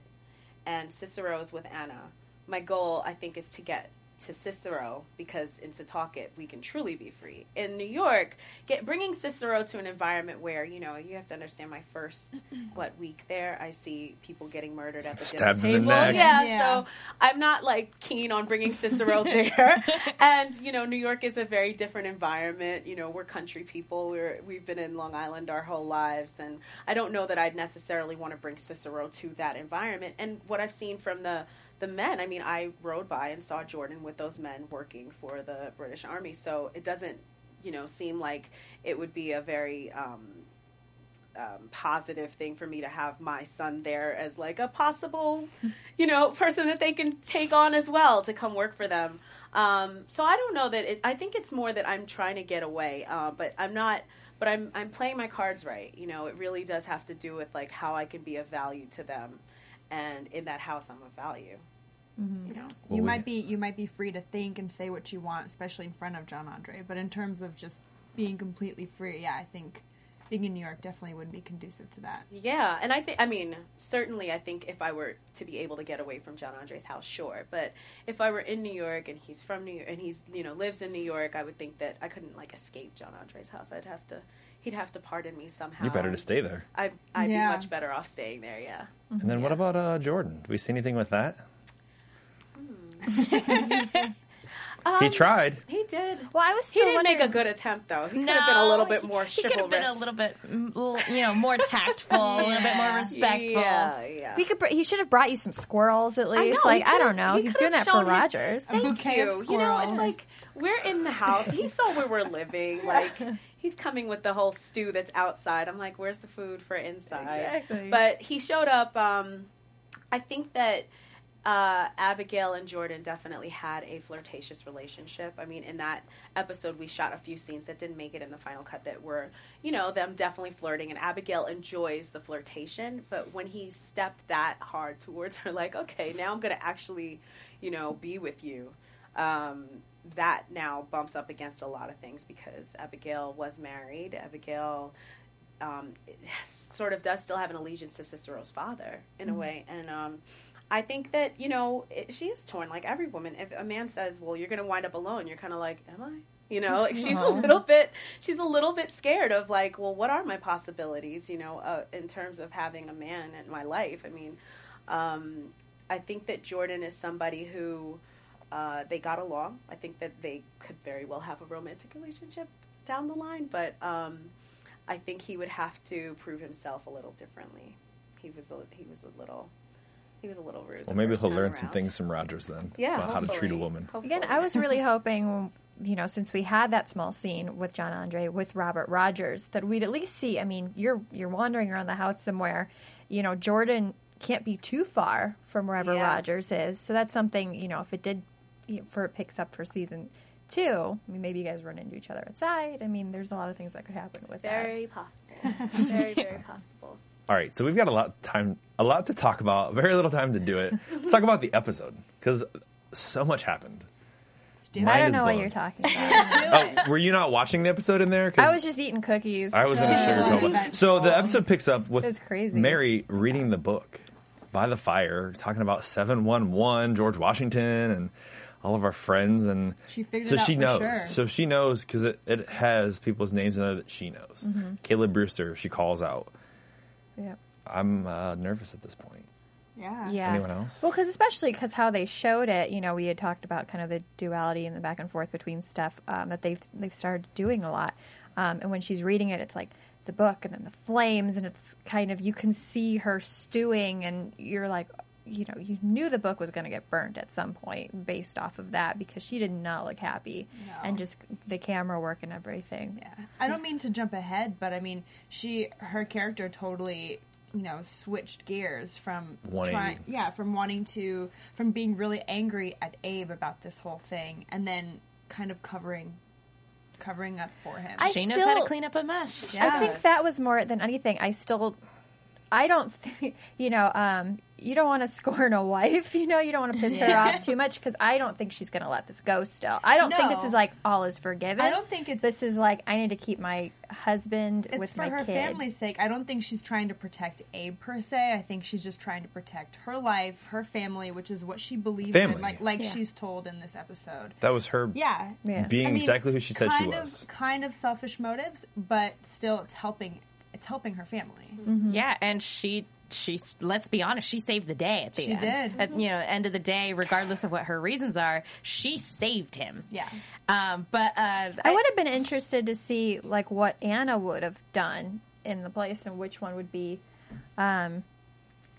H: and Cicero is with Anna, my goal, I think, is to get to Cicero because in Setauket we can truly be free. In New York, get bringing Cicero to an environment where you know you have to understand. My first what week there, I see people getting murdered at the
B: Stabbed in
H: dinner
B: the
H: table.
B: neck.
H: Yeah,
D: Yeah.
H: so I'm not like keen on bringing Cicero there. and you know, New York is a very different environment. You know, we're country people. We're we've been in Long Island our whole lives, and I don't know that I'd necessarily want to bring Cicero to that environment. And what I've seen from the the men, I mean, I rode by and saw Jordan with those men working for the British Army, so it doesn't, you know, seem like it would be a very um, um, positive thing for me to have my son there as like a possible, you know, person that they can take on as well to come work for them. Um, so I don't know that it, I think it's more that I'm trying to get away, uh, but I'm not. But I'm I'm playing my cards right. You know, it really does have to do with like how I can be of value to them, and in that house I'm of value. Mm-hmm.
D: You know, you might be you might be free to think and say what you want, especially in front of John Andre. But in terms of just being completely free, yeah, I think being in New York definitely would be conducive to that.
H: Yeah, and I think I mean certainly I think if I were to be able to get away from John Andre's house, sure. But if I were in New York and he's from New York and he's you know lives in New York, I would think that I couldn't like escape John Andre's house. I'd have to he'd have to pardon me somehow.
B: You're better to stay there.
H: I I'd
D: Yeah.
H: be much better off staying there. Yeah.
B: And then what about uh, Jordan? Do we see anything with that? he
H: Um,
B: tried.
H: He did.
C: Well, I was
H: He
C: still
H: didn't make a good attempt though. He could have been a little bit more
F: He could have been a little bit, mm, you know, more tactful, a little bit more respectful.
H: Yeah, yeah.
C: He could. br- He should have brought you some squirrels at
H: I
C: least.
H: know,
C: like I don't know.
H: he
C: He's doing that for
H: shown his-
C: Rogers.
H: Thank
D: bouquet
H: you.
D: of
H: You know, it's like we're in the house. He saw where we're living. Like he's coming with the whole stew that's outside. I'm like, where's the food for inside?
C: Exactly.
H: But he showed up. Um, I think that. Uh, Abigail and Jordan definitely had a flirtatious relationship. I mean, in that episode, we shot a few scenes that didn't make it in the final cut that were, you know, them definitely flirting. And Abigail enjoys the flirtation, but when he stepped that hard towards her, like, okay, now I'm going to actually, you know, be with you, um, that now bumps up against a lot of things because Abigail was married. Abigail um, sort of does still have an allegiance to Cicero's father in a
C: Mm-hmm.
H: way, and um, I think that you know it, she is torn. Like every woman, if a man says, "Well, you're going to wind up alone," you're kind of like, "Am I?" You know, like she's a
C: Uh-huh.
H: little bit, she's a little bit scared of like, well, what are my possibilities? You know, uh, in terms of having a man in my life. I mean, um, I think that Jordan is somebody who uh, they got along. I think that they could very well have a romantic relationship down the line, but um, I think he would have to prove himself a little differently. He was a, he was a little he was a little rude.
B: Well, maybe he'll
H: time
B: learn some things from Rogers then
H: Yeah,
B: about how to treat a
H: hopefully.
B: woman.
C: Again, I was really hoping, you know, since we had that small scene with John Andre with Robert Rogers, that we'd at least see. I mean, you're you're wandering around the house somewhere, you know, Jordan can't be too far from wherever
H: Yeah.
C: Rogers is, so that's something you know. If it did, you know, for it picks up for season two, I mean, maybe you guys run into each other outside. I mean, there's a lot of things that could happen with that.
H: Very possible. very very possible.
B: All right, so we've got a lot of time, a lot to talk about. Very little time to do it. Let's talk about the episode because so much happened. Mind
C: I don't
B: is
C: know what you're talking about.
B: Oh, were you not watching the episode in there? 'Cause
C: I was just eating cookies.
B: I was in a sugar coma. So the episode picks up with
C: It's crazy.
B: Mary reading the book by the fire, talking about seven one one, George Washington, and all of our friends, and
D: She figured
B: so
D: it out
B: she
D: for
B: knows.
D: sure.
B: So she knows because it, it has people's names in there that she knows.
C: Mhm.
B: Caleb Brewster, she calls out.
C: Yeah.
B: I'm uh, nervous at this point.
D: Yeah.
C: Yeah.
B: Anyone else?
C: Well, because especially because how they showed it, you know, we had talked about kind of the duality and the back and forth between stuff um, that they've they've started doing a lot. Um, and when she's reading it, it's like the book and then the flames, and it's kind of you can see her stewing, and you're like, you know, you knew the book was going to get burnt at some point based off of that because she did not look happy,
D: No.
C: and just the camera work and everything.
D: Yeah. I don't mean to jump ahead, but I mean she her character totally you know switched gears from
B: 180.
D: trying yeah from wanting to from being really angry at Abe about this whole thing and then kind of covering covering up for him.
C: I
F: she knows how to
C: still-
F: clean up a mess.
C: I think that was more than anything. I still, I don't think, you know, um, you don't want to scorn a wife, you know, you don't want to piss her off too much because I don't think she's going to let this go still. I don't think this is like all is forgiven.
D: I don't think it's-
C: This is like, I need to keep my husband
D: it's
C: with
D: for
C: my
D: her
C: kid.
D: family's sake. I don't think she's trying to protect Abe per se. I think she's just trying to protect her life, her family, which is what she believes
B: Family.
D: in, like like
C: Yeah.
D: she's told in this episode.
B: That was her
D: Yeah,
B: being
D: I mean,
B: exactly who she said she was.
D: Of, kind of selfish motives, but still, it's helping. It's helping her family. Mm-hmm.
F: Yeah, and she she let's be honest, she saved the day at the
D: She
F: end.
D: did.
F: At you know, end of the day, regardless of what her reasons are, she saved him.
D: Yeah.
F: Um, but uh,
C: I would have been interested to see like what Anna would have done in the place and which one would be um,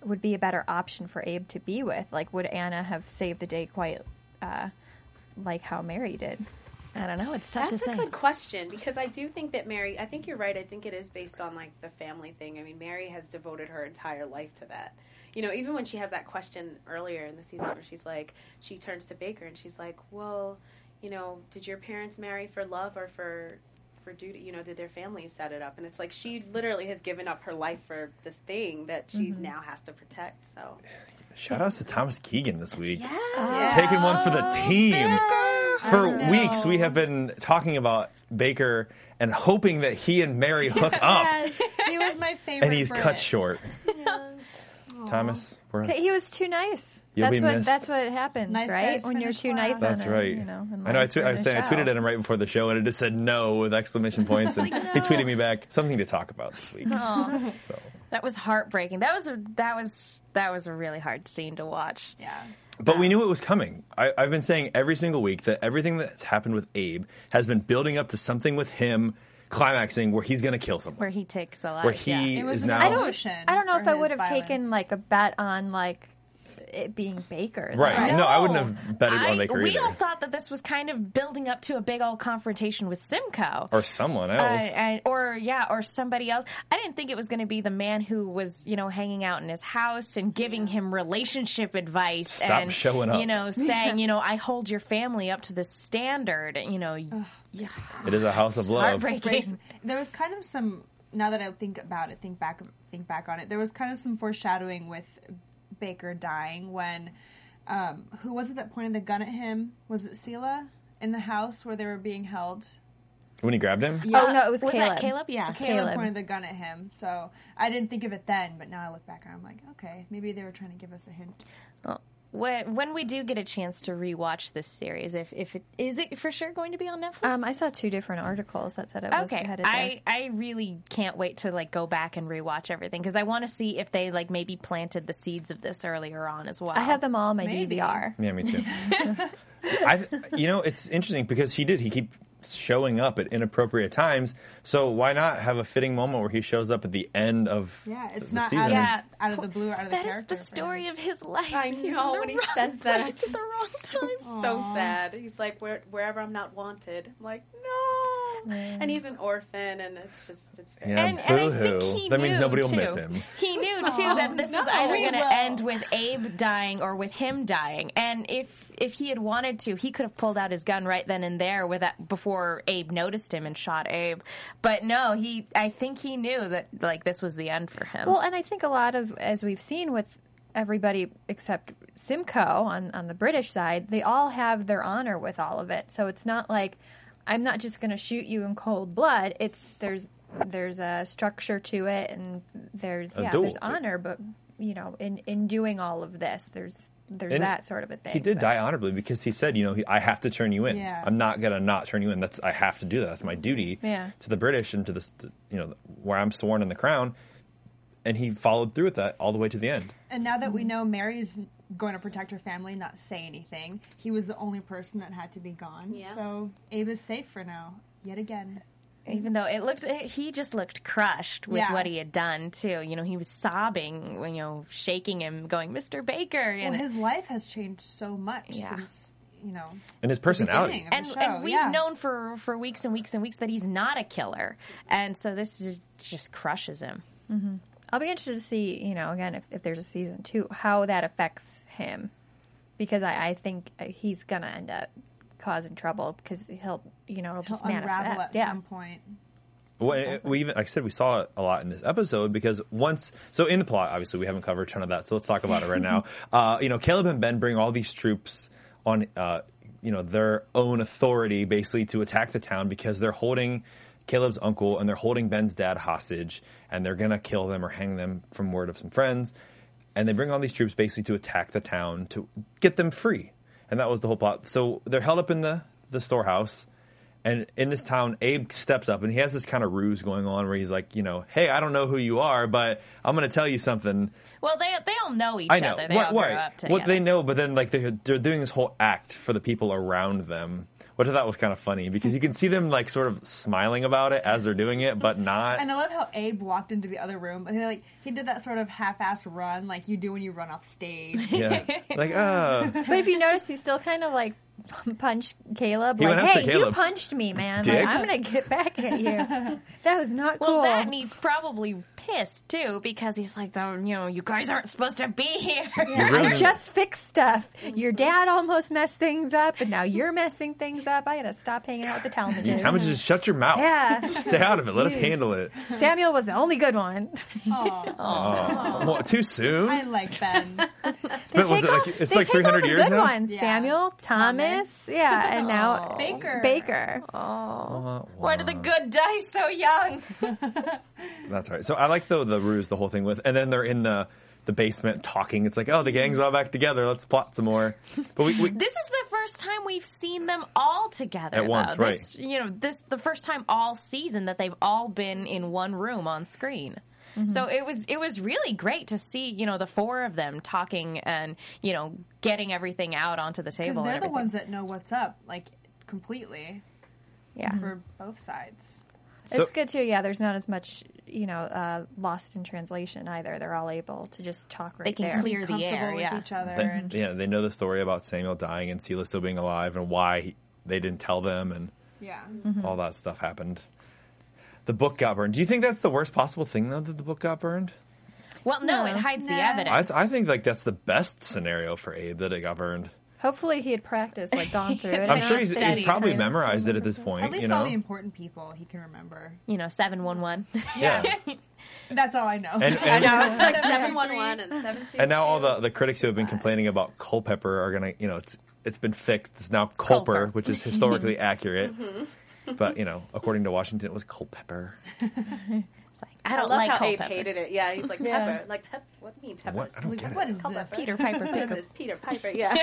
C: would be a better option for Abe to be with. Like, would Anna have saved the day quite uh, like how Mary did?
F: I don't know. It's tough
H: That's
F: to say.
H: That's a good question because I do think that Mary. I think you're right. I think it is based on like the family thing. I mean, Mary has devoted her entire life to that. You know, even when she has that question earlier in the season where she's like, she turns to Baker and she's like, "Well, you know, did your parents marry for love or for for duty? You know, did their families set it up?" And it's like she literally has given up her life for this thing that she
C: Mm-hmm.
H: now has to protect. So
B: Shout outs to Thomas Keegan this week.
H: Yeah.
B: Taking one for the team. For weeks, we have been talking about Baker and hoping that he and Mary hook up,
D: he was my favorite.
B: and he's
D: Brit.
B: cut short. Thomas, we're,
C: Okay, He was too nice.
B: You'll
C: that's
B: be
C: what
B: missed.
C: that's what happens,
D: Nice
C: right?
D: guys
C: When you're
D: finish
C: too
D: last.
C: nice.
B: that's
C: on a,
B: right.
C: You know, in
B: I know. I,
C: life
B: twe- I was
C: a
B: saying I
C: show.
B: tweeted at him right before the show, and it just said no with exclamation points, and he tweeted me back something to talk about this week. So.
F: That was heartbreaking. That was a that was that was a really hard scene to watch.
D: Yeah.
B: But we knew it was coming. I, I've been saying every single week that everything that's happened with Abe has been building up to something with him climaxing where he's going to kill someone.
F: Where he takes a life.
B: Where he
D: It was
B: is
D: an
B: now.
C: I don't. I don't know if I would have
D: violence.
C: taken like a bet on like it being Baker. though.
B: Right. No, I wouldn't have betted
F: I-
B: on Baker
F: we
B: either.
F: all thought that this was kind of building up to a big old confrontation with Simcoe.
B: or someone else.
F: Uh, and, or yeah, or somebody else. I didn't think it was going to be the man who was, you know, hanging out in his house and giving him relationship advice
B: Stop
F: and
B: showing up.
F: you know, saying, you know, I hold your family up to this standard. You know, yeah,
B: it is a house of love.
D: There was kind of some. Now that I think about it, think back, think back on it. There was kind of some foreshadowing with Baker dying when, um, who was it that pointed the gun at him? Was it Selah in the house where they were being held?
B: When he grabbed him?
C: Oh no, it was,
F: Was
C: Caleb.
F: that Caleb? Yeah.
D: Caleb,
C: Caleb.
D: pointed the gun at him. So I didn't think of it then, but now I look back and I'm like, okay, maybe they were trying to give us a hint.
F: Well, when, when we do get a chance to rewatch this series, if if it is it for sure going to be on Netflix?
C: Um, I saw two different articles that said it was
F: okay
C: headed there.
F: i i really can't wait to like go back and rewatch everything because i want to see if they like maybe planted the seeds of this earlier on as well
C: I have them all on my
D: Maybe.
C: DVR.
B: Yeah, me too. I, you know, it's interesting because he did. He keep showing up at inappropriate times. So why not have a fitting moment where he shows up at the end of
D: Yeah, it's
B: the
D: not
B: season?
D: out of,
F: Yeah.
D: out of the blue, out of the
F: That is the story
D: him.
F: of his life
H: I
F: He's
H: know
F: the
H: when he says that, it's
F: at the wrong time
H: so sad. He's like, Where, wherever I'm not wanted. I'm like, no. Mm. And he's an orphan, and it's just, it's very.
B: Yeah,
F: and, and I think he
B: That means nobody will
F: too.
B: miss him.
F: He knew too that this was either going to end with Abe dying or with him dying. And if if he had wanted to, he could have pulled out his gun right then and there with that before Abe noticed him and shot Abe. But no, he I think he knew that like this was the end for him.
C: Well, and I think a lot of, as we've seen with everybody except Simcoe on, on the British side, they all have their honor with all of it. So it's not like I'm not just going to shoot you in cold blood. It's there's there's a structure to it, and there's
B: A
C: yeah
B: duel.
C: there's honor, but you know in in doing all of this, there's there's
B: And
C: that sort of a thing.
B: He did
C: but-
B: die honorably because he said, you know, he, I have to turn you in.
C: Yeah.
B: I'm not gonna not turn you in. That's I have to do that. That's my duty
C: Yeah.
B: to the British and to the, you know, where I'm sworn in the crown. and he followed through with that all the way to the end.
D: And now that we know Mary's going to protect her family, not say anything, he was the only person that had to be gone.
H: Yeah.
D: So Abe is safe for now, yet again.
F: Even though it looked, he just looked crushed with
D: Yeah.
F: what he had done too. You know, he was sobbing, you know, shaking him, going, "Mr. Baker."
D: Well,
F: And
D: his life has changed so much
F: Yeah.
D: since you know
B: And his personality.
D: beginning of
F: and,
D: the show.
F: and we've
D: yeah.
F: known for for weeks and weeks and weeks that he's not a killer, and so this is, just crushes him.
C: hmm I'll be interested to see, you know, again, if, if there's a season two, how that affects him. Because I, I think uh, he's going to end up causing trouble because he'll, you know, it'll
D: He'll
C: just
D: unravel
C: manifest.
D: at
C: yeah.
D: some point.
B: Well, we even, like I said, we saw it a lot in this episode because once, so in the plot, obviously, we haven't covered a ton of that, so let's talk about it right now. Uh, you know, Caleb and Ben bring all these troops on, uh, you know, their own authority basically to attack the town because they're holding Caleb's uncle and they're holding Ben's dad hostage and they're going to kill them or hang them from word of some friends. And they bring all these troops basically to attack the town to get them free. And that was the whole plot. So they're held up in the, the storehouse. And in this town, Abe steps up and he has this kind of ruse going on where he's like, you know, hey, I don't know who you are, but I'm going to tell you something.
F: Well, they they all know each
B: I know.
F: other. They
B: What-
F: all grew up together.
B: What they know, but then like they're, they're doing this whole act for the people around them, which I thought was kind of funny because you can see them like sort of smiling about it as they're doing it, but not.
D: And I love how Abe walked into the other room. And like he did that sort of half-ass run, like you do when you run off stage.
B: Yeah. Like, oh.
C: But if you notice, he still kind of like punched Caleb.
B: He
C: like,
B: went after
C: hey, you punched me, man.
B: Dick.
C: Like, I'm going to get back at you. that was not
F: Well,
C: cool.
F: that and he's probably pissed too because he's like, oh, you know, you guys aren't supposed to be here.
C: I just fixed stuff. Your dad almost messed things up, and now you're messing things up. I gotta stop hanging out with the Tallmadges.
B: How much just shut your mouth?
C: Yeah.
B: Stay out of it. Let us handle it.
C: Samuel was the only good one.
B: Oh, what, too soon?
D: I like Ben.
B: It's been- was it like, it's
C: they
B: like
C: take all
B: 300
C: the
B: years
C: good
B: now?
C: ones. Samuel, Thomas, yeah, and now
D: Baker.
C: Baker.
F: Oh, why did the good die so young?
B: That's right. So I like the the ruse, the whole thing with, and then they're in the the basement talking. It's like, oh, the gang's all back together. Let's plot some more. But we, we
F: This is the first time we've seen them all together.
B: At once,
F: though.
B: right.
F: You know, this the first time all season that they've all been in one room on screen. Mm-hmm. So it was it was really great to see you know the four of them talking and you know getting everything out onto the table.
D: they're the ones that know what's up, like completely.
F: Yeah.
D: For both sides.
C: It's good too. Yeah, there's not as much, you know, uh, lost in translation either. They're all able to just talk right
F: They can
C: there.
F: clear the air,
D: with
F: yeah.
D: each other.
B: they,
D: and
B: yeah, they know the story about Samuel dying and Selah still being alive and why he, they didn't tell them and
D: Yeah.
B: all that stuff happened. The book got burned. Do you think that's the worst possible thing though that the book got burned?
F: Well, no, it hides the evidence.
B: I, I think like that's the best scenario for Abe that it got burned.
C: Hopefully, he had practiced, like gone through it.
B: I'm sure he's, he's probably
C: right?
B: memorized it at this point.
D: At least
B: you know,
D: all the important people he can remember.
F: You know, seven one one.
B: yeah.
D: That's all I know.
B: And- and-
H: I know. It's like 711 and 722.
B: And now all the, the critics who have been complaining about Culpepper are gonna, you know, it's it's been fixed. It's now Culper,
F: Culper.
B: which is historically accurate.
H: Mhm.
B: But you know, according to Washington, it was Culpepper.
F: I don't
H: love
F: like
H: how Abe
F: Culpepper.
H: hated it. Yeah, he's like
C: Yeah.
H: pepper, like pep. What do you mean pepper?
B: What? I don't
H: Like,
B: get it.
H: What is
D: What is
H: Culpepper?
F: Peter Piper
H: What is
F: Picker.
H: this? Peter Piper. Yeah.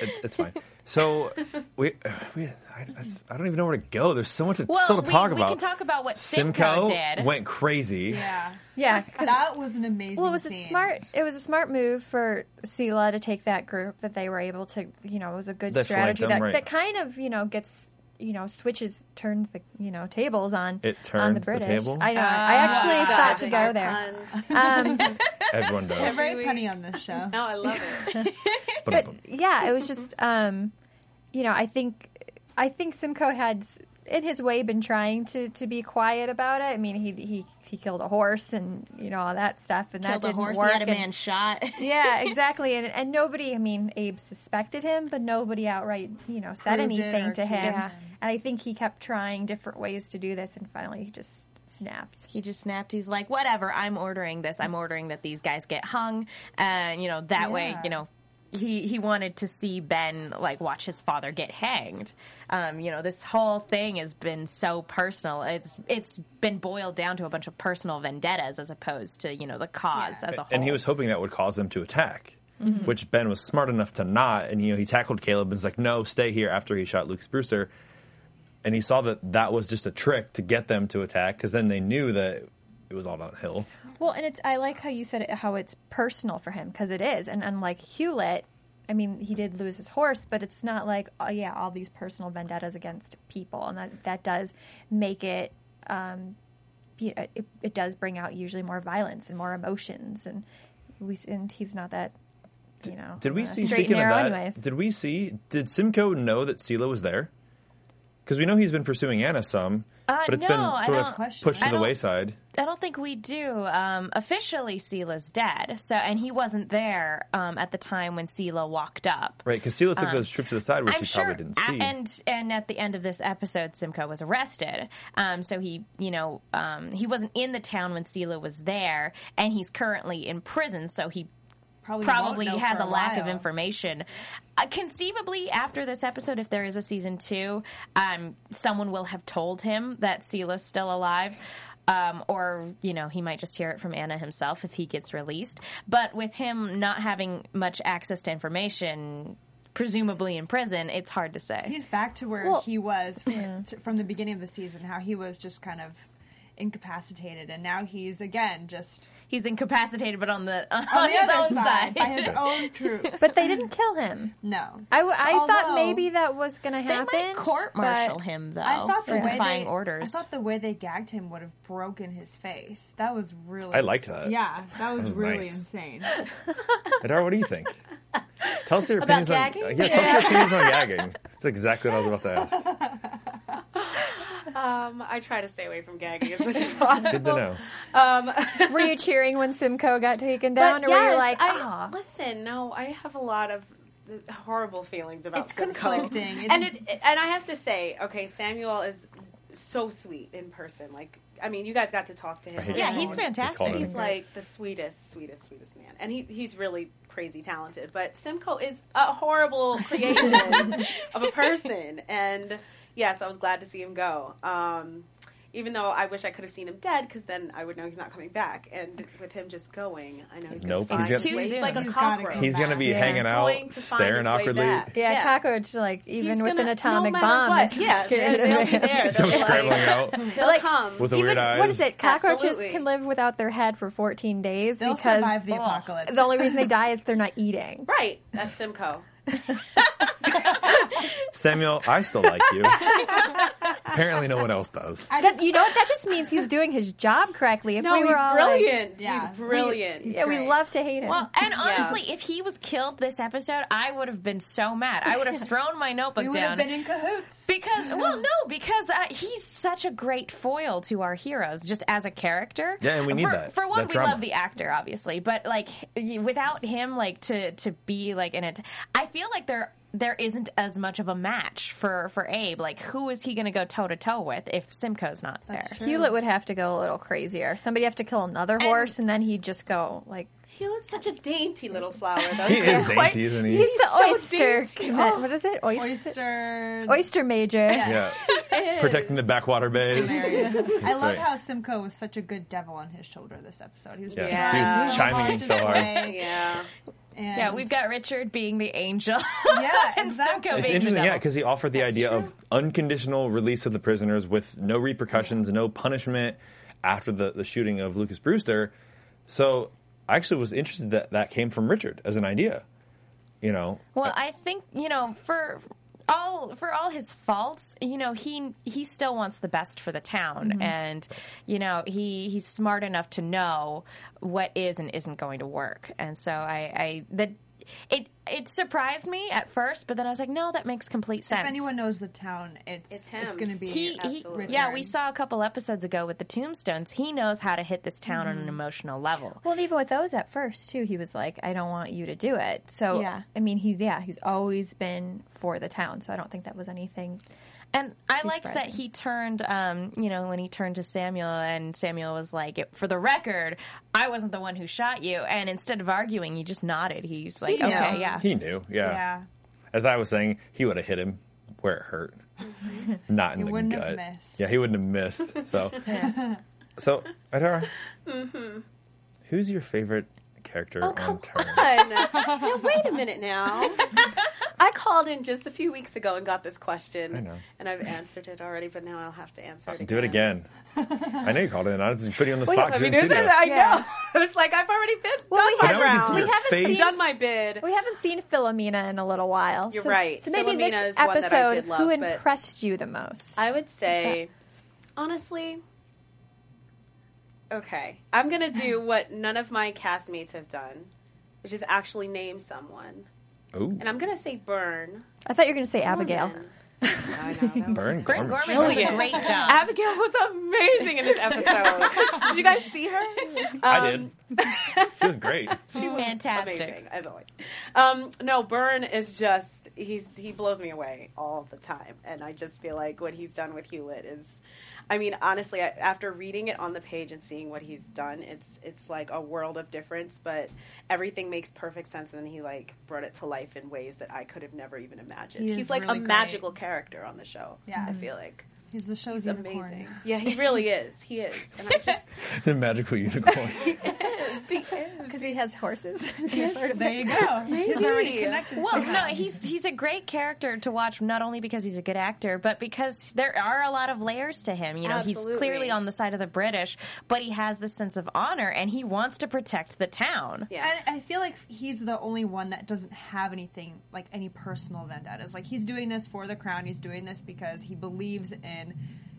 B: It, it's fine. So we, we I, I don't even know where to go. There's so much to,
F: Well,
B: still to
F: we,
B: talk
F: we
B: about.
F: We can talk about what Simcoe, did.
B: went crazy.
D: Yeah.
C: yeah.
D: That was an amazing
C: Well, it was a smart. It was a smart move for Selah to take that group that they were able to. You know, it was a good
B: They flanked
C: strategy
B: them,
C: that
B: right.
C: that kind of you know gets you know switches turns the you know tables on
B: It
C: on the
B: turns the
C: British.
B: table?
C: I know.
H: Oh,
C: I actually
H: God,
C: thought to go there. Um,
B: Everyone
D: They're
B: does.
D: very punny on this show.
H: No, I love it.
C: but yeah, it was just um, you know, I think I think Simcoe had in his way been trying to to be quiet about it. I mean, he he he killed a horse and you know all that stuff, and
F: Killed
C: that
F: a
C: didn't
F: horse.
C: work.
F: He had a
C: and-
F: man shot.
C: yeah, exactly. And and nobody, I mean, Abe suspected him, but nobody outright, you know, said
D: Proved
C: anything to him.
D: accused him.
C: And I think he kept trying different ways to do this, and finally he just snapped.
F: He just snapped. He's like, whatever. I'm ordering this. I'm ordering that these guys get hung, and you know that way, you know. He, he wanted to see Ben like watch his father get hanged. Um, you know, this whole thing has been so personal. It's it's been boiled down to a bunch of personal vendettas as opposed to you know the cause as a whole.
B: And he was hoping that would cause them to attack,
F: Mhm.
B: which Ben was smart enough to not. And you know, he tackled Caleb and was like, "No, stay here." After he shot Lucas Brewster, and he saw that that was just a trick to get them to attack because then they knew that it was all downhill.
C: Well, and it's I like how you said it, how it's personal for him because it is, and unlike Hewlett, I mean, he did lose his horse, but it's not like oh yeah, all these personal vendettas against people, and that that does make it. Um, be- it, it does bring out usually more violence and more emotions, and we and he's not that. You know,
B: Did we
C: uh,
B: see
C: straight
B: speaking of that?
C: anyways?
B: Did we see? Did Simcoe know that Selah was there? Because we know he's been pursuing Anna some,
F: Uh,
B: but it's
F: no,
B: been sort of pushed
F: I
B: to the wayside.
F: I don't think we do. Um, officially, Selah's dead. So, and he wasn't there um, at the time when Selah walked up.
B: Right, because Selah took
F: Um,
B: those trips to the side, which
F: I'm
B: he
F: sure,
B: probably didn't see.
F: and and at the end of this episode, Simcoe was arrested. Um, so he, you know, um, he wasn't in the town when Selah was there, and he's currently in prison. So he
D: Probably
F: probably, has a,
D: a
F: lack of information. Uh, conceivably, after this episode, if there is a season two, um, someone will have told him that Selah's still alive. Um, or you know he might just hear it from Anna himself if he gets released. But with him not having much access to information, presumably in prison, it's hard to say.
D: He's back to where
F: Well-
D: he was from, t- from the beginning of the season, how he was just kind of incapacitated, and now he's again just
F: he's incapacitated, but on the on,
D: on the
F: his
D: other
F: own
D: side,
F: side.
D: by his own troops.
C: But they didn't kill him.
D: No,
C: I, thought
D: Although-
C: maybe that was going to happen.
F: They might court-martial him, though.
D: I thought the
F: for
D: way
F: defying
D: they,
F: orders.
D: I thought the way they gagged him would have broken his face. That was really.
B: I liked that.
D: Yeah, that was,
B: was
D: really
B: nice.
D: insane.
B: Idara, what do you think? Tell us your
D: About
B: opinions on
D: gagging?
B: uh, yeah. Tell us your opinions on gagging. That's exactly what I was about to ask.
H: Um, I try to stay away from gagging as much as possible.
B: Good to know.
H: Um,
C: were you cheering when Simcoe got taken down,
H: But
C: or were you like,
H: I,
C: "Ah"?
H: listen, no, I have a lot of horrible feelings about
D: It's
H: Simcoe.
D: conflicting. It's-
H: and it, and I have to say, okay, Samuel is so sweet in person. Like, I mean, you guys got to talk to him.
B: I
F: Yeah, he's fantastic.
H: He's like the sweetest, sweetest, sweetest man, and he he's really crazy talented. But Simcoe is a horrible creation of a person, and yes, I was glad to see him go. Um, even though I wish I could have seen him dead, because then I would know he's not coming back. And with him just going, I know he's
B: Nope,
H: going to
B: he's gonna-
H: He's like a
D: He's
H: cockroach.
D: go
B: He's gonna be
C: Yeah.
B: hanging out,
H: going to find
B: staring awkwardly.
H: back.
C: Yeah,
H: Yeah.
C: cockroach, like even
H: He's
C: with
H: gonna-
C: an atomic
H: no
C: bomb,
H: what,
C: it's
H: yeah,
C: scared
H: they'll- they'll be there.
B: Still
H: They'll be
B: scrambling out
H: They'll
C: Like,
H: come.
B: with the
C: even
B: weird eyes.
C: what is it? Cockroaches
H: Absolutely.
C: can live without their head for 14 days
D: They'll
C: because
D: survive the apocalypse.
C: the only reason they die is they're not eating.
H: Right, that's Simcoe.
B: Samuel, I still like you. Apparently, no one else does.
C: That, you know what? That just means he's doing his job correctly. If
H: No,
C: we were
H: he's
C: all like-
H: brilliant.
D: Yeah.
H: He's brilliant.
C: yeah, we love to hate him.
F: Well, and honestly, if he was killed this episode, I would have been so mad. I would have thrown my notebook
D: We would
F: down
D: have been in cahoots.
F: because, well, no, because uh, he's such a great foil to our heroes, just as a character.
B: Yeah, and we need
F: for,
B: that-
F: For one,
B: that
F: we
B: drama.
F: love the actor, obviously, but like without him, like to to be like in it, I feel like there. There isn't as much of a match for, for Abe. Like, who is he going to go toe to toe with if Simcoe's not there?
C: Hewlett would have to go a little crazier. Somebody have to kill another horse, and then he'd just go like.
H: Hewlett's such a dainty little flower, though.
B: He is
H: Quite-
B: dainty, isn't he?
C: He's the
H: so
C: oyster.
H: dainty.
C: commit-
H: Oh.
C: What is it? Oyster.
D: Oyster.
C: Oyster major.
B: Yeah, protecting the backwater bays.
D: I love
B: right.
D: how Simcoe was such a good devil on his shoulder this episode. He was
B: Yeah,
D: just
H: Yeah.
B: he was chiming in so hard.
H: Yeah.
D: And-
F: Yeah, we've got Richard being the angel.
D: Yeah,
F: and
D: exactly.
F: Simcoe
B: It's
F: being the
B: interesting, yeah, because he offered the idea of unconditional release of the prisoners with no repercussions, no punishment after the, the shooting of Lucas Brewster. So I actually was interested that that came from Richard as an idea. You know,
F: Well, I think you know for all for all his faults, you know he he still wants the best for the town,
C: Mm-hmm.
F: and you know he he's smart enough to know what is and isn't going to work, and so I I that it it surprised me at first, but then I was like, no, that makes complete sense.
D: If anyone knows the town, it's
H: It's
D: it's, going to be
F: he, he yeah, we saw a couple episodes ago with the tombstones. He knows how to hit this town on
D: Mm-hmm.
F: an emotional level.
C: Well, even with those at first too, he was like, "I don't want you to do it." So,
F: Yeah.
C: I mean, he's yeah, he's always been for the town. So I don't think that was anything.
F: And I
C: Too
F: liked that he turned, um, you know, when he turned to Samuel, and Samuel was like, "For the record, I wasn't the one who shot you." And instead of arguing, he just nodded. He's like,
D: He knew.
F: "Okay, yeah."
B: he knew. Yeah.
D: Yeah.
B: As I was saying, he would have hit him where it hurt, not in
D: He
B: the
D: wouldn't
B: gut.
D: have missed.
B: Yeah, he wouldn't have missed. So, so Idara, who's your favorite character
H: Oh,
B: on
H: come
B: Turn?
H: on. now, wait a minute now. I called in just a few weeks ago and got this question.
B: I know.
H: And I've answered it already, but now I'll have to answer it again.
B: Do it again. I know you called in. I was just putting you on the
H: Wait,
B: spot. 'cause
H: I
B: you're
H: mean,
B: in the
H: it? I
C: Yeah.
H: know. it's like I've already been
C: Well,
H: done
C: we
H: my
C: haven't-
H: round.
C: we haven't
B: face.
C: seen
H: done my bid.
C: We haven't seen Philomena in a little while.
H: You're
C: so,
H: right.
C: So maybe
H: Philomena
C: this
H: is one
C: episode,
H: love,
C: who impressed you the most?
H: I would say, honestly, okay, I'm gonna do what none of my castmates have done, which is actually name someone,
B: Ooh.
H: and I'm gonna say Burn.
C: I thought you were going to say Abigail.
H: I know. that
B: Burn
F: Brent
B: Gorman.
F: Gorman does a
H: Brilliant.
F: great job.
H: Abigail was amazing in this episode. did you guys see her?
B: I
H: Um,
B: did. She was great.
H: She was
F: Fantastic.
H: amazing, as always. Um, no, Burn is just he's he blows me away all the time, and I just feel like what he's done with Hewlett is. I mean, honestly, I, after reading it on the page and seeing what he's done, it's it's like a world of difference. But everything makes perfect sense, and then he like brought it to life in ways that I could have never even imagined.
D: He
H: he's like
D: really
H: a
D: great.
H: magical character on the show.
D: Yeah.
H: I feel like
D: He's the show's
H: he's
D: unicorn.
H: amazing. Yeah, he really is. He is, and I just
B: the magical unicorn.
H: he is. He is.
C: Because he has horses.
D: There you go. He's already connected.
F: Well, no, he's he's a great character to watch, not only because he's a good actor, but because there are a lot of layers to him. You know, he's clearly on the side of the British, but he has this sense of honor, and he wants to protect the town.
H: Yeah.
D: And I feel like he's the only one that doesn't have anything like any personal vendettas. Like he's doing this for the crown. He's doing this because he believes in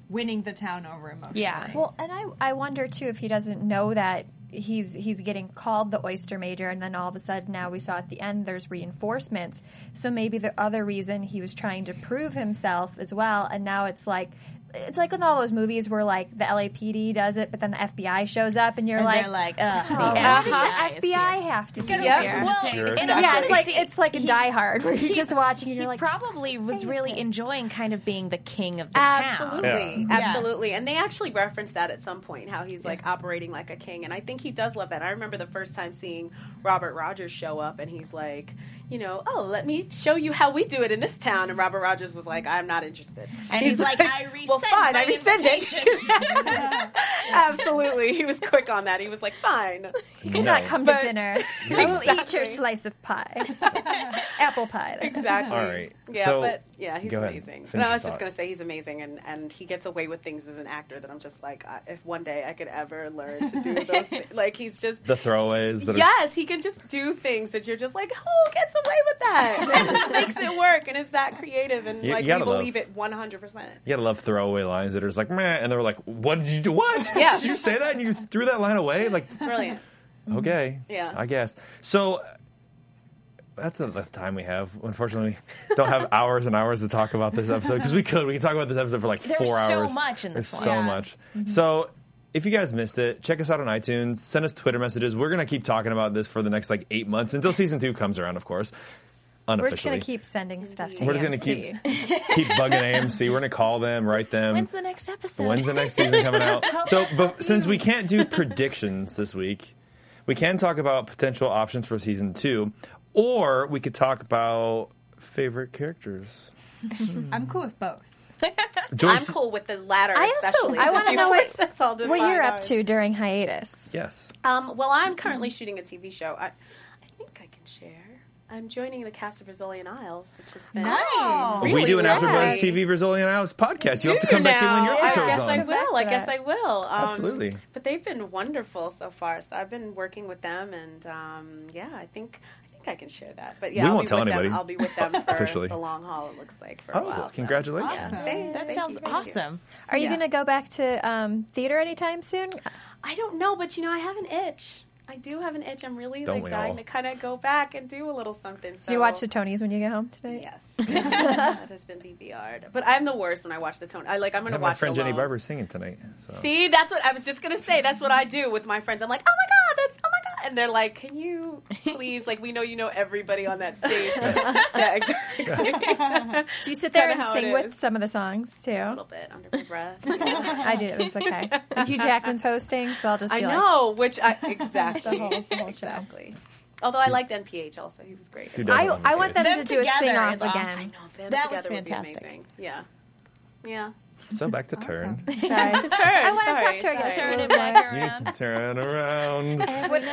D: winning the town over emotionally.
F: Yeah.
C: Well, and I, I wonder too if he doesn't know that he's he's getting called the oyster major, and then all of a sudden now we saw at the end there's reinforcements. So maybe the other reason he was trying to prove himself as well, and now it's like. It's like in all those movies where like the LAPD does it, but then the FBI shows up, and you're
F: And
C: like,
F: they're like, Ugh,
C: "Oh,
F: the
C: why
F: FBI
C: does the FBI
F: here."
C: have to be
D: Yep.
C: here?"
F: Well,
B: Jerk.
F: in
C: yeah, it's like it's like a
F: he-
C: Die Hard where you're
F: he-
C: just watching and you're like,
F: probably was really
C: it.
F: enjoying kind of being the king of the town.
H: Absolutely,
B: Yeah.
H: absolutely, and they actually reference that at some point how he's like operating like a king, and I think he does love that. I remember the first time seeing Robert Rogers show up, and he's like, you know, oh, let me show you how we do it in this town, and Robert Rogers was like, I'm not interested,
F: And he's like, I rescind
H: well, fine,
F: my
H: I rescind it. Absolutely, he was quick on that. He was like, fine.
C: You cannot
B: No.
C: come to
H: But-
C: dinner. You'll eat your slice of pie, apple pie.
H: Exactly.
B: All right.
H: Yeah,
B: So,
H: but yeah, he's
B: go
H: amazing. And I was just gonna say he's amazing, and and he gets away with things as an actor that I'm just like, I, if one day I could ever learn to do those, things, like he's just.
B: The throwaways. That are,
H: Yes, he can just do things that you're just like, who gets away with that? And just makes it work, and is that creative, and
B: You-
H: like
B: you
H: you
B: gotta love-
H: believe it 100. percent
B: You gotta love throwaway lines that are just like, meh, and they're like, what did you do? What?
H: Yeah.
B: Did you say that and you threw that line away? Like,
H: Brilliant.
B: okay.
H: Yeah.
B: I guess. So, that's the time we have. Unfortunately, we don't have hours and hours to talk about this episode because we could. We could talk about this episode for like
F: There's
B: four
F: so
B: hours.
F: much in this
B: There's
F: one.
B: so
F: Yeah.
B: much. So, if you guys missed it, check us out on iTunes. Send us Twitter messages. We're gonna keep talking about this for the next like eight months until season two comes around, of course.
C: We're just
B: Unofficially.
C: gonna keep sending stuff to
B: We're just gonna
C: AMC.
B: keep keep bugging AMC. We're gonna call them, write them.
F: When's the next episode?
B: When's the next season coming out? So, but since we can't do predictions this week, we can talk about potential options for season two, or we could talk about favorite characters.
D: I'm cool with both.
B: Joyce,
H: I'm cool with the latter.
C: I also
H: especially,
C: I want to know what,
H: forced us all to
C: what you're up to during hiatus.
B: yes.
H: Um, well, I'm currently shooting a TV show. I, I think I can share. I'm joining the cast of Rizzoli & Isles, which has been
D: Nice.
B: we do an
H: Really?
B: AfterBuzz TV Rizzoli & Isles podcast. You have to
H: do
B: come back in when your
H: now. I
B: episode's
H: guess I will. I guess I will. Um,
B: Absolutely.
H: But they've been wonderful so far. So I've been working with them, and um, yeah, I think I think I can share that. But yeah,
B: We
H: I'll
B: won't tell anybody.
H: Them. I'll be with them for
B: Officially.
H: the long haul. It looks like for a
B: Oh,
H: while. so.
B: congratulations!
D: Awesome.
H: Thank-
F: That
H: thank
F: sounds
H: you, thank you.
F: awesome.
C: Are you
H: Yeah.
C: gonna go back to um, theater anytime soon?
H: I don't know, but you know, I have an itch. I do have an itch. I'm really
B: Don't
H: like dying
B: all?
H: to kind of go back and do a little something. So
C: Do you watch the Tonys when you get home today?
H: Yes, that has been DVR'd. But I'm the worst when I watch the tone. I like. I'm gonna watch
B: my friend
H: it
B: Jenny. Barber singing tonight. So.
H: See, that's what I was just gonna say. That's what I do with my friends. I'm like, oh my god, that's oh my god, and they're like, can you please, like, we know you know everybody on that stage. yeah, exactly.
C: Do you sit there and sing with some of the songs too?
H: a little bit under my breath.
C: I do. It's okay. And Hugh Jackman's hosting, so I'll just.
H: I
C: Be
H: know, which I exactly
C: The whole- the whole show.
H: exactly. Although I liked NPH also, he was great.
B: Who
C: I, I want them
F: Them
C: to do a sing off
F: awesome.
C: again.
H: Them
F: That was
H: together would be
F: fantastic.
H: amazing. Yeah, yeah.
B: So back to turn.
C: Sorry.
H: Turn,
C: I want to talk to her again.
H: sorry.
C: Turn it
F: back
B: You need to turn around.
C: What.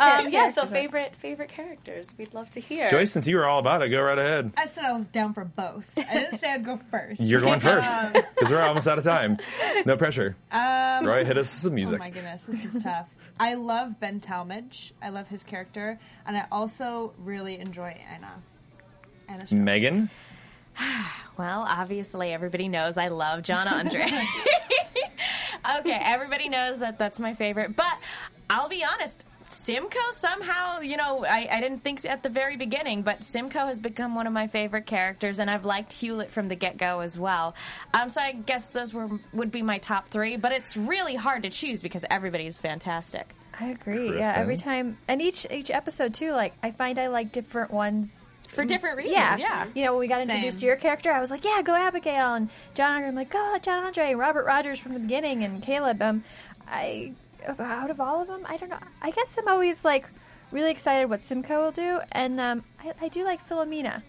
H: Um, yeah, so favorite favorite characters. We'd love to hear.
B: Joyce, since you were all about it, go right ahead.
D: I said I was down for both. I didn't say I'd go first.
B: You're going first
D: Um,
B: because we're almost out of time. No pressure.
D: Um,
B: Roy, hit us with some music.
D: Oh my goodness, this is tough. I love Ben Tallmadge. I love his character, and I also really enjoy Anna. Anna
B: Megan.
F: Well, obviously, everybody knows I love John Andre. okay, everybody knows that that's my favorite. But I'll be honest, Simcoe somehow, you know, I, I didn't think at the very beginning, but Simcoe has become one of my favorite characters, and I've liked Hewlett from the get go as well. Um, so I guess those were would be my top three. But it's really hard to choose because everybody is fantastic.
C: I agree.
F: Kristen?
C: Yeah, every time, and each each episode too. Like I find I like different ones
F: For different reasons,
C: Yeah,
F: yeah.
C: You know, when we got introduced to your character, I was like, yeah, go Abigail, and John Andre. I'm like, go John Andre, Robert Rogers from the beginning, and Caleb. Um, I out of all of them, I don't know. I guess I'm always like really excited what Simcoe will do, and um, I, I do like Philomena.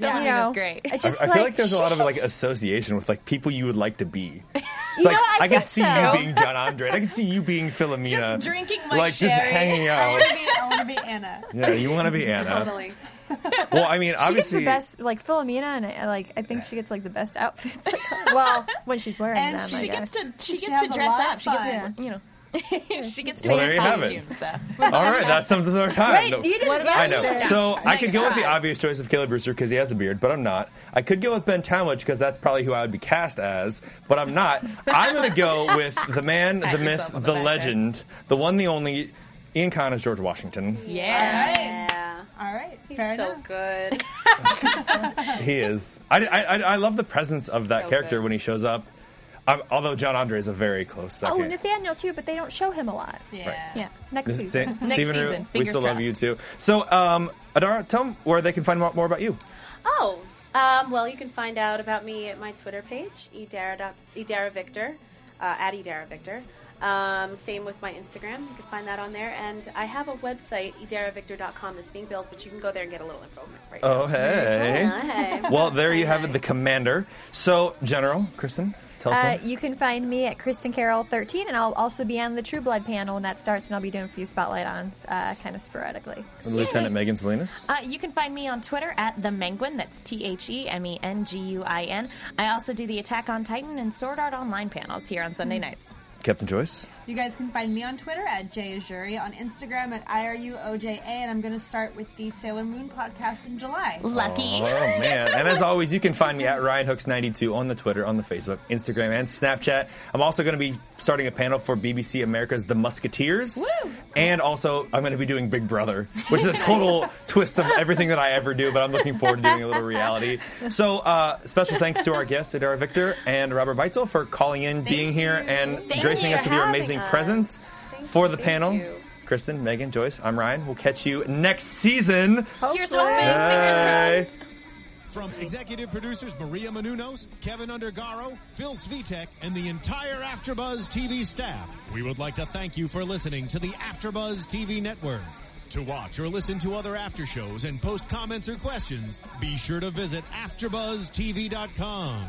F: Yeah,
C: you know,
F: great.
C: I
B: I,
C: just
B: I feel like there's a lot of like association with like people you would like to be. It's
C: You
B: like
C: know, I
B: I,
C: think
B: could see
C: so.
B: you being John Andre. I could see you being Philomena.
F: Just drinking my
B: like just
F: sherry.
B: hanging
D: I
B: out.
D: want to be. I want to be Anna.
B: Yeah, you want to be Anna.
H: Totally.
B: Well, I mean,
C: She gets
B: obviously,
C: the best, like Philomena, and I, like I think she gets like the best outfits. well, when she's wearing
D: And
C: them,
D: she
C: I
F: She
C: guess.
F: gets to she
D: She
F: gets
D: has
F: to dress up.
D: of
F: She gets
D: fun.
F: to, you know. she gets to
B: Well,
F: wear
B: there you have it.
F: costumes though.
B: all right, that sums up our time.
C: Wait,
B: No.
C: you didn't
D: What about
B: I
C: answer.
B: know. So I could go with the obvious choice of Caleb Brewster because he has a beard, but I'm not. I could go with Ben Tallmadge because that's probably who I would be cast as, but I'm not. I'm going to go with the man, the myth,
F: the
B: the
F: there.
B: legend, the one, the only, Ian Kahn is George Washington.
F: Yeah.
H: Yeah.
D: All right,
H: He's
D: fair
H: so
D: enough.
H: good.
B: He is. I, I, I, I love the presence of that
H: So
B: character
H: good.
B: when he shows up. Um, although John Andre is a very close second.
C: Oh, Nathaniel too, but they don't show him a lot.
D: Yeah.
C: Yeah, next
B: St-
C: season.
F: Next
B: Stephen Root,
F: season.
B: we
F: Fingers
B: still love
F: crossed.
B: you too. So, um, Idara, tell them where they can find out more about you.
H: Oh, um, well, you can find out about me at my Twitter page, Idara, dot- Idara Victor, uh, at Idara Victor. Um, same with my Instagram. You can find that on there. And I have a website, idaravictor.com, that's being built, but you can go there and get a little info right now.
B: Oh, hey.
H: Yeah, hey.
B: Well, there you have it, the commander. So, General, Kristen, tell us
C: Uh,
B: more.
C: you can find me at Kristen Carroll 13, and I'll also be on the True Blood panel when that starts, and I'll be doing a few spotlight ons uh, kind of sporadically.
B: Lieutenant Megan Salinas.
F: Uh, you can find me on Twitter at the Menguin. That's T H E M E N G U I N. I also do the Attack on Titan and Sword Art Online panels here on Sunday nights.
B: Captain Joyce.
D: You guys can find me on Twitter at JAzuri, on Instagram at IRUOJA, and I'm going to start with the Sailor Moon podcast in July.
F: Lucky.
B: Oh, man. And as always, you can find me at Ryan Hooks92 on the Twitter, on the Facebook, Instagram, and Snapchat. I'm also going to be starting a panel for BBC America's The Musketeers.
F: Woo!
B: And also, I'm going to be doing Big Brother, which is a total twist of everything that I ever do, but I'm looking forward to doing a little reality. So, uh, special thanks to our guests, Idara Victor and Robert Beitzel, for calling in, being here, and
F: Thank
B: gracing us with your amazing
F: us.
B: presence for the panel.
H: you.
B: Kristen, Megan, Joyce, I'm Ryan. We'll catch you next season.
F: Here's hoping.
B: Bye.
F: Fingers crossed.
A: From executive producers Maria Menounos, Kevin Undergaro, Phil Svitek, and the entire AfterBuzz TV staff, we would like to thank you for listening to the AfterBuzz TV network. To watch or listen to other after shows and post comments or questions, be sure to visit AfterBuzzTV.com.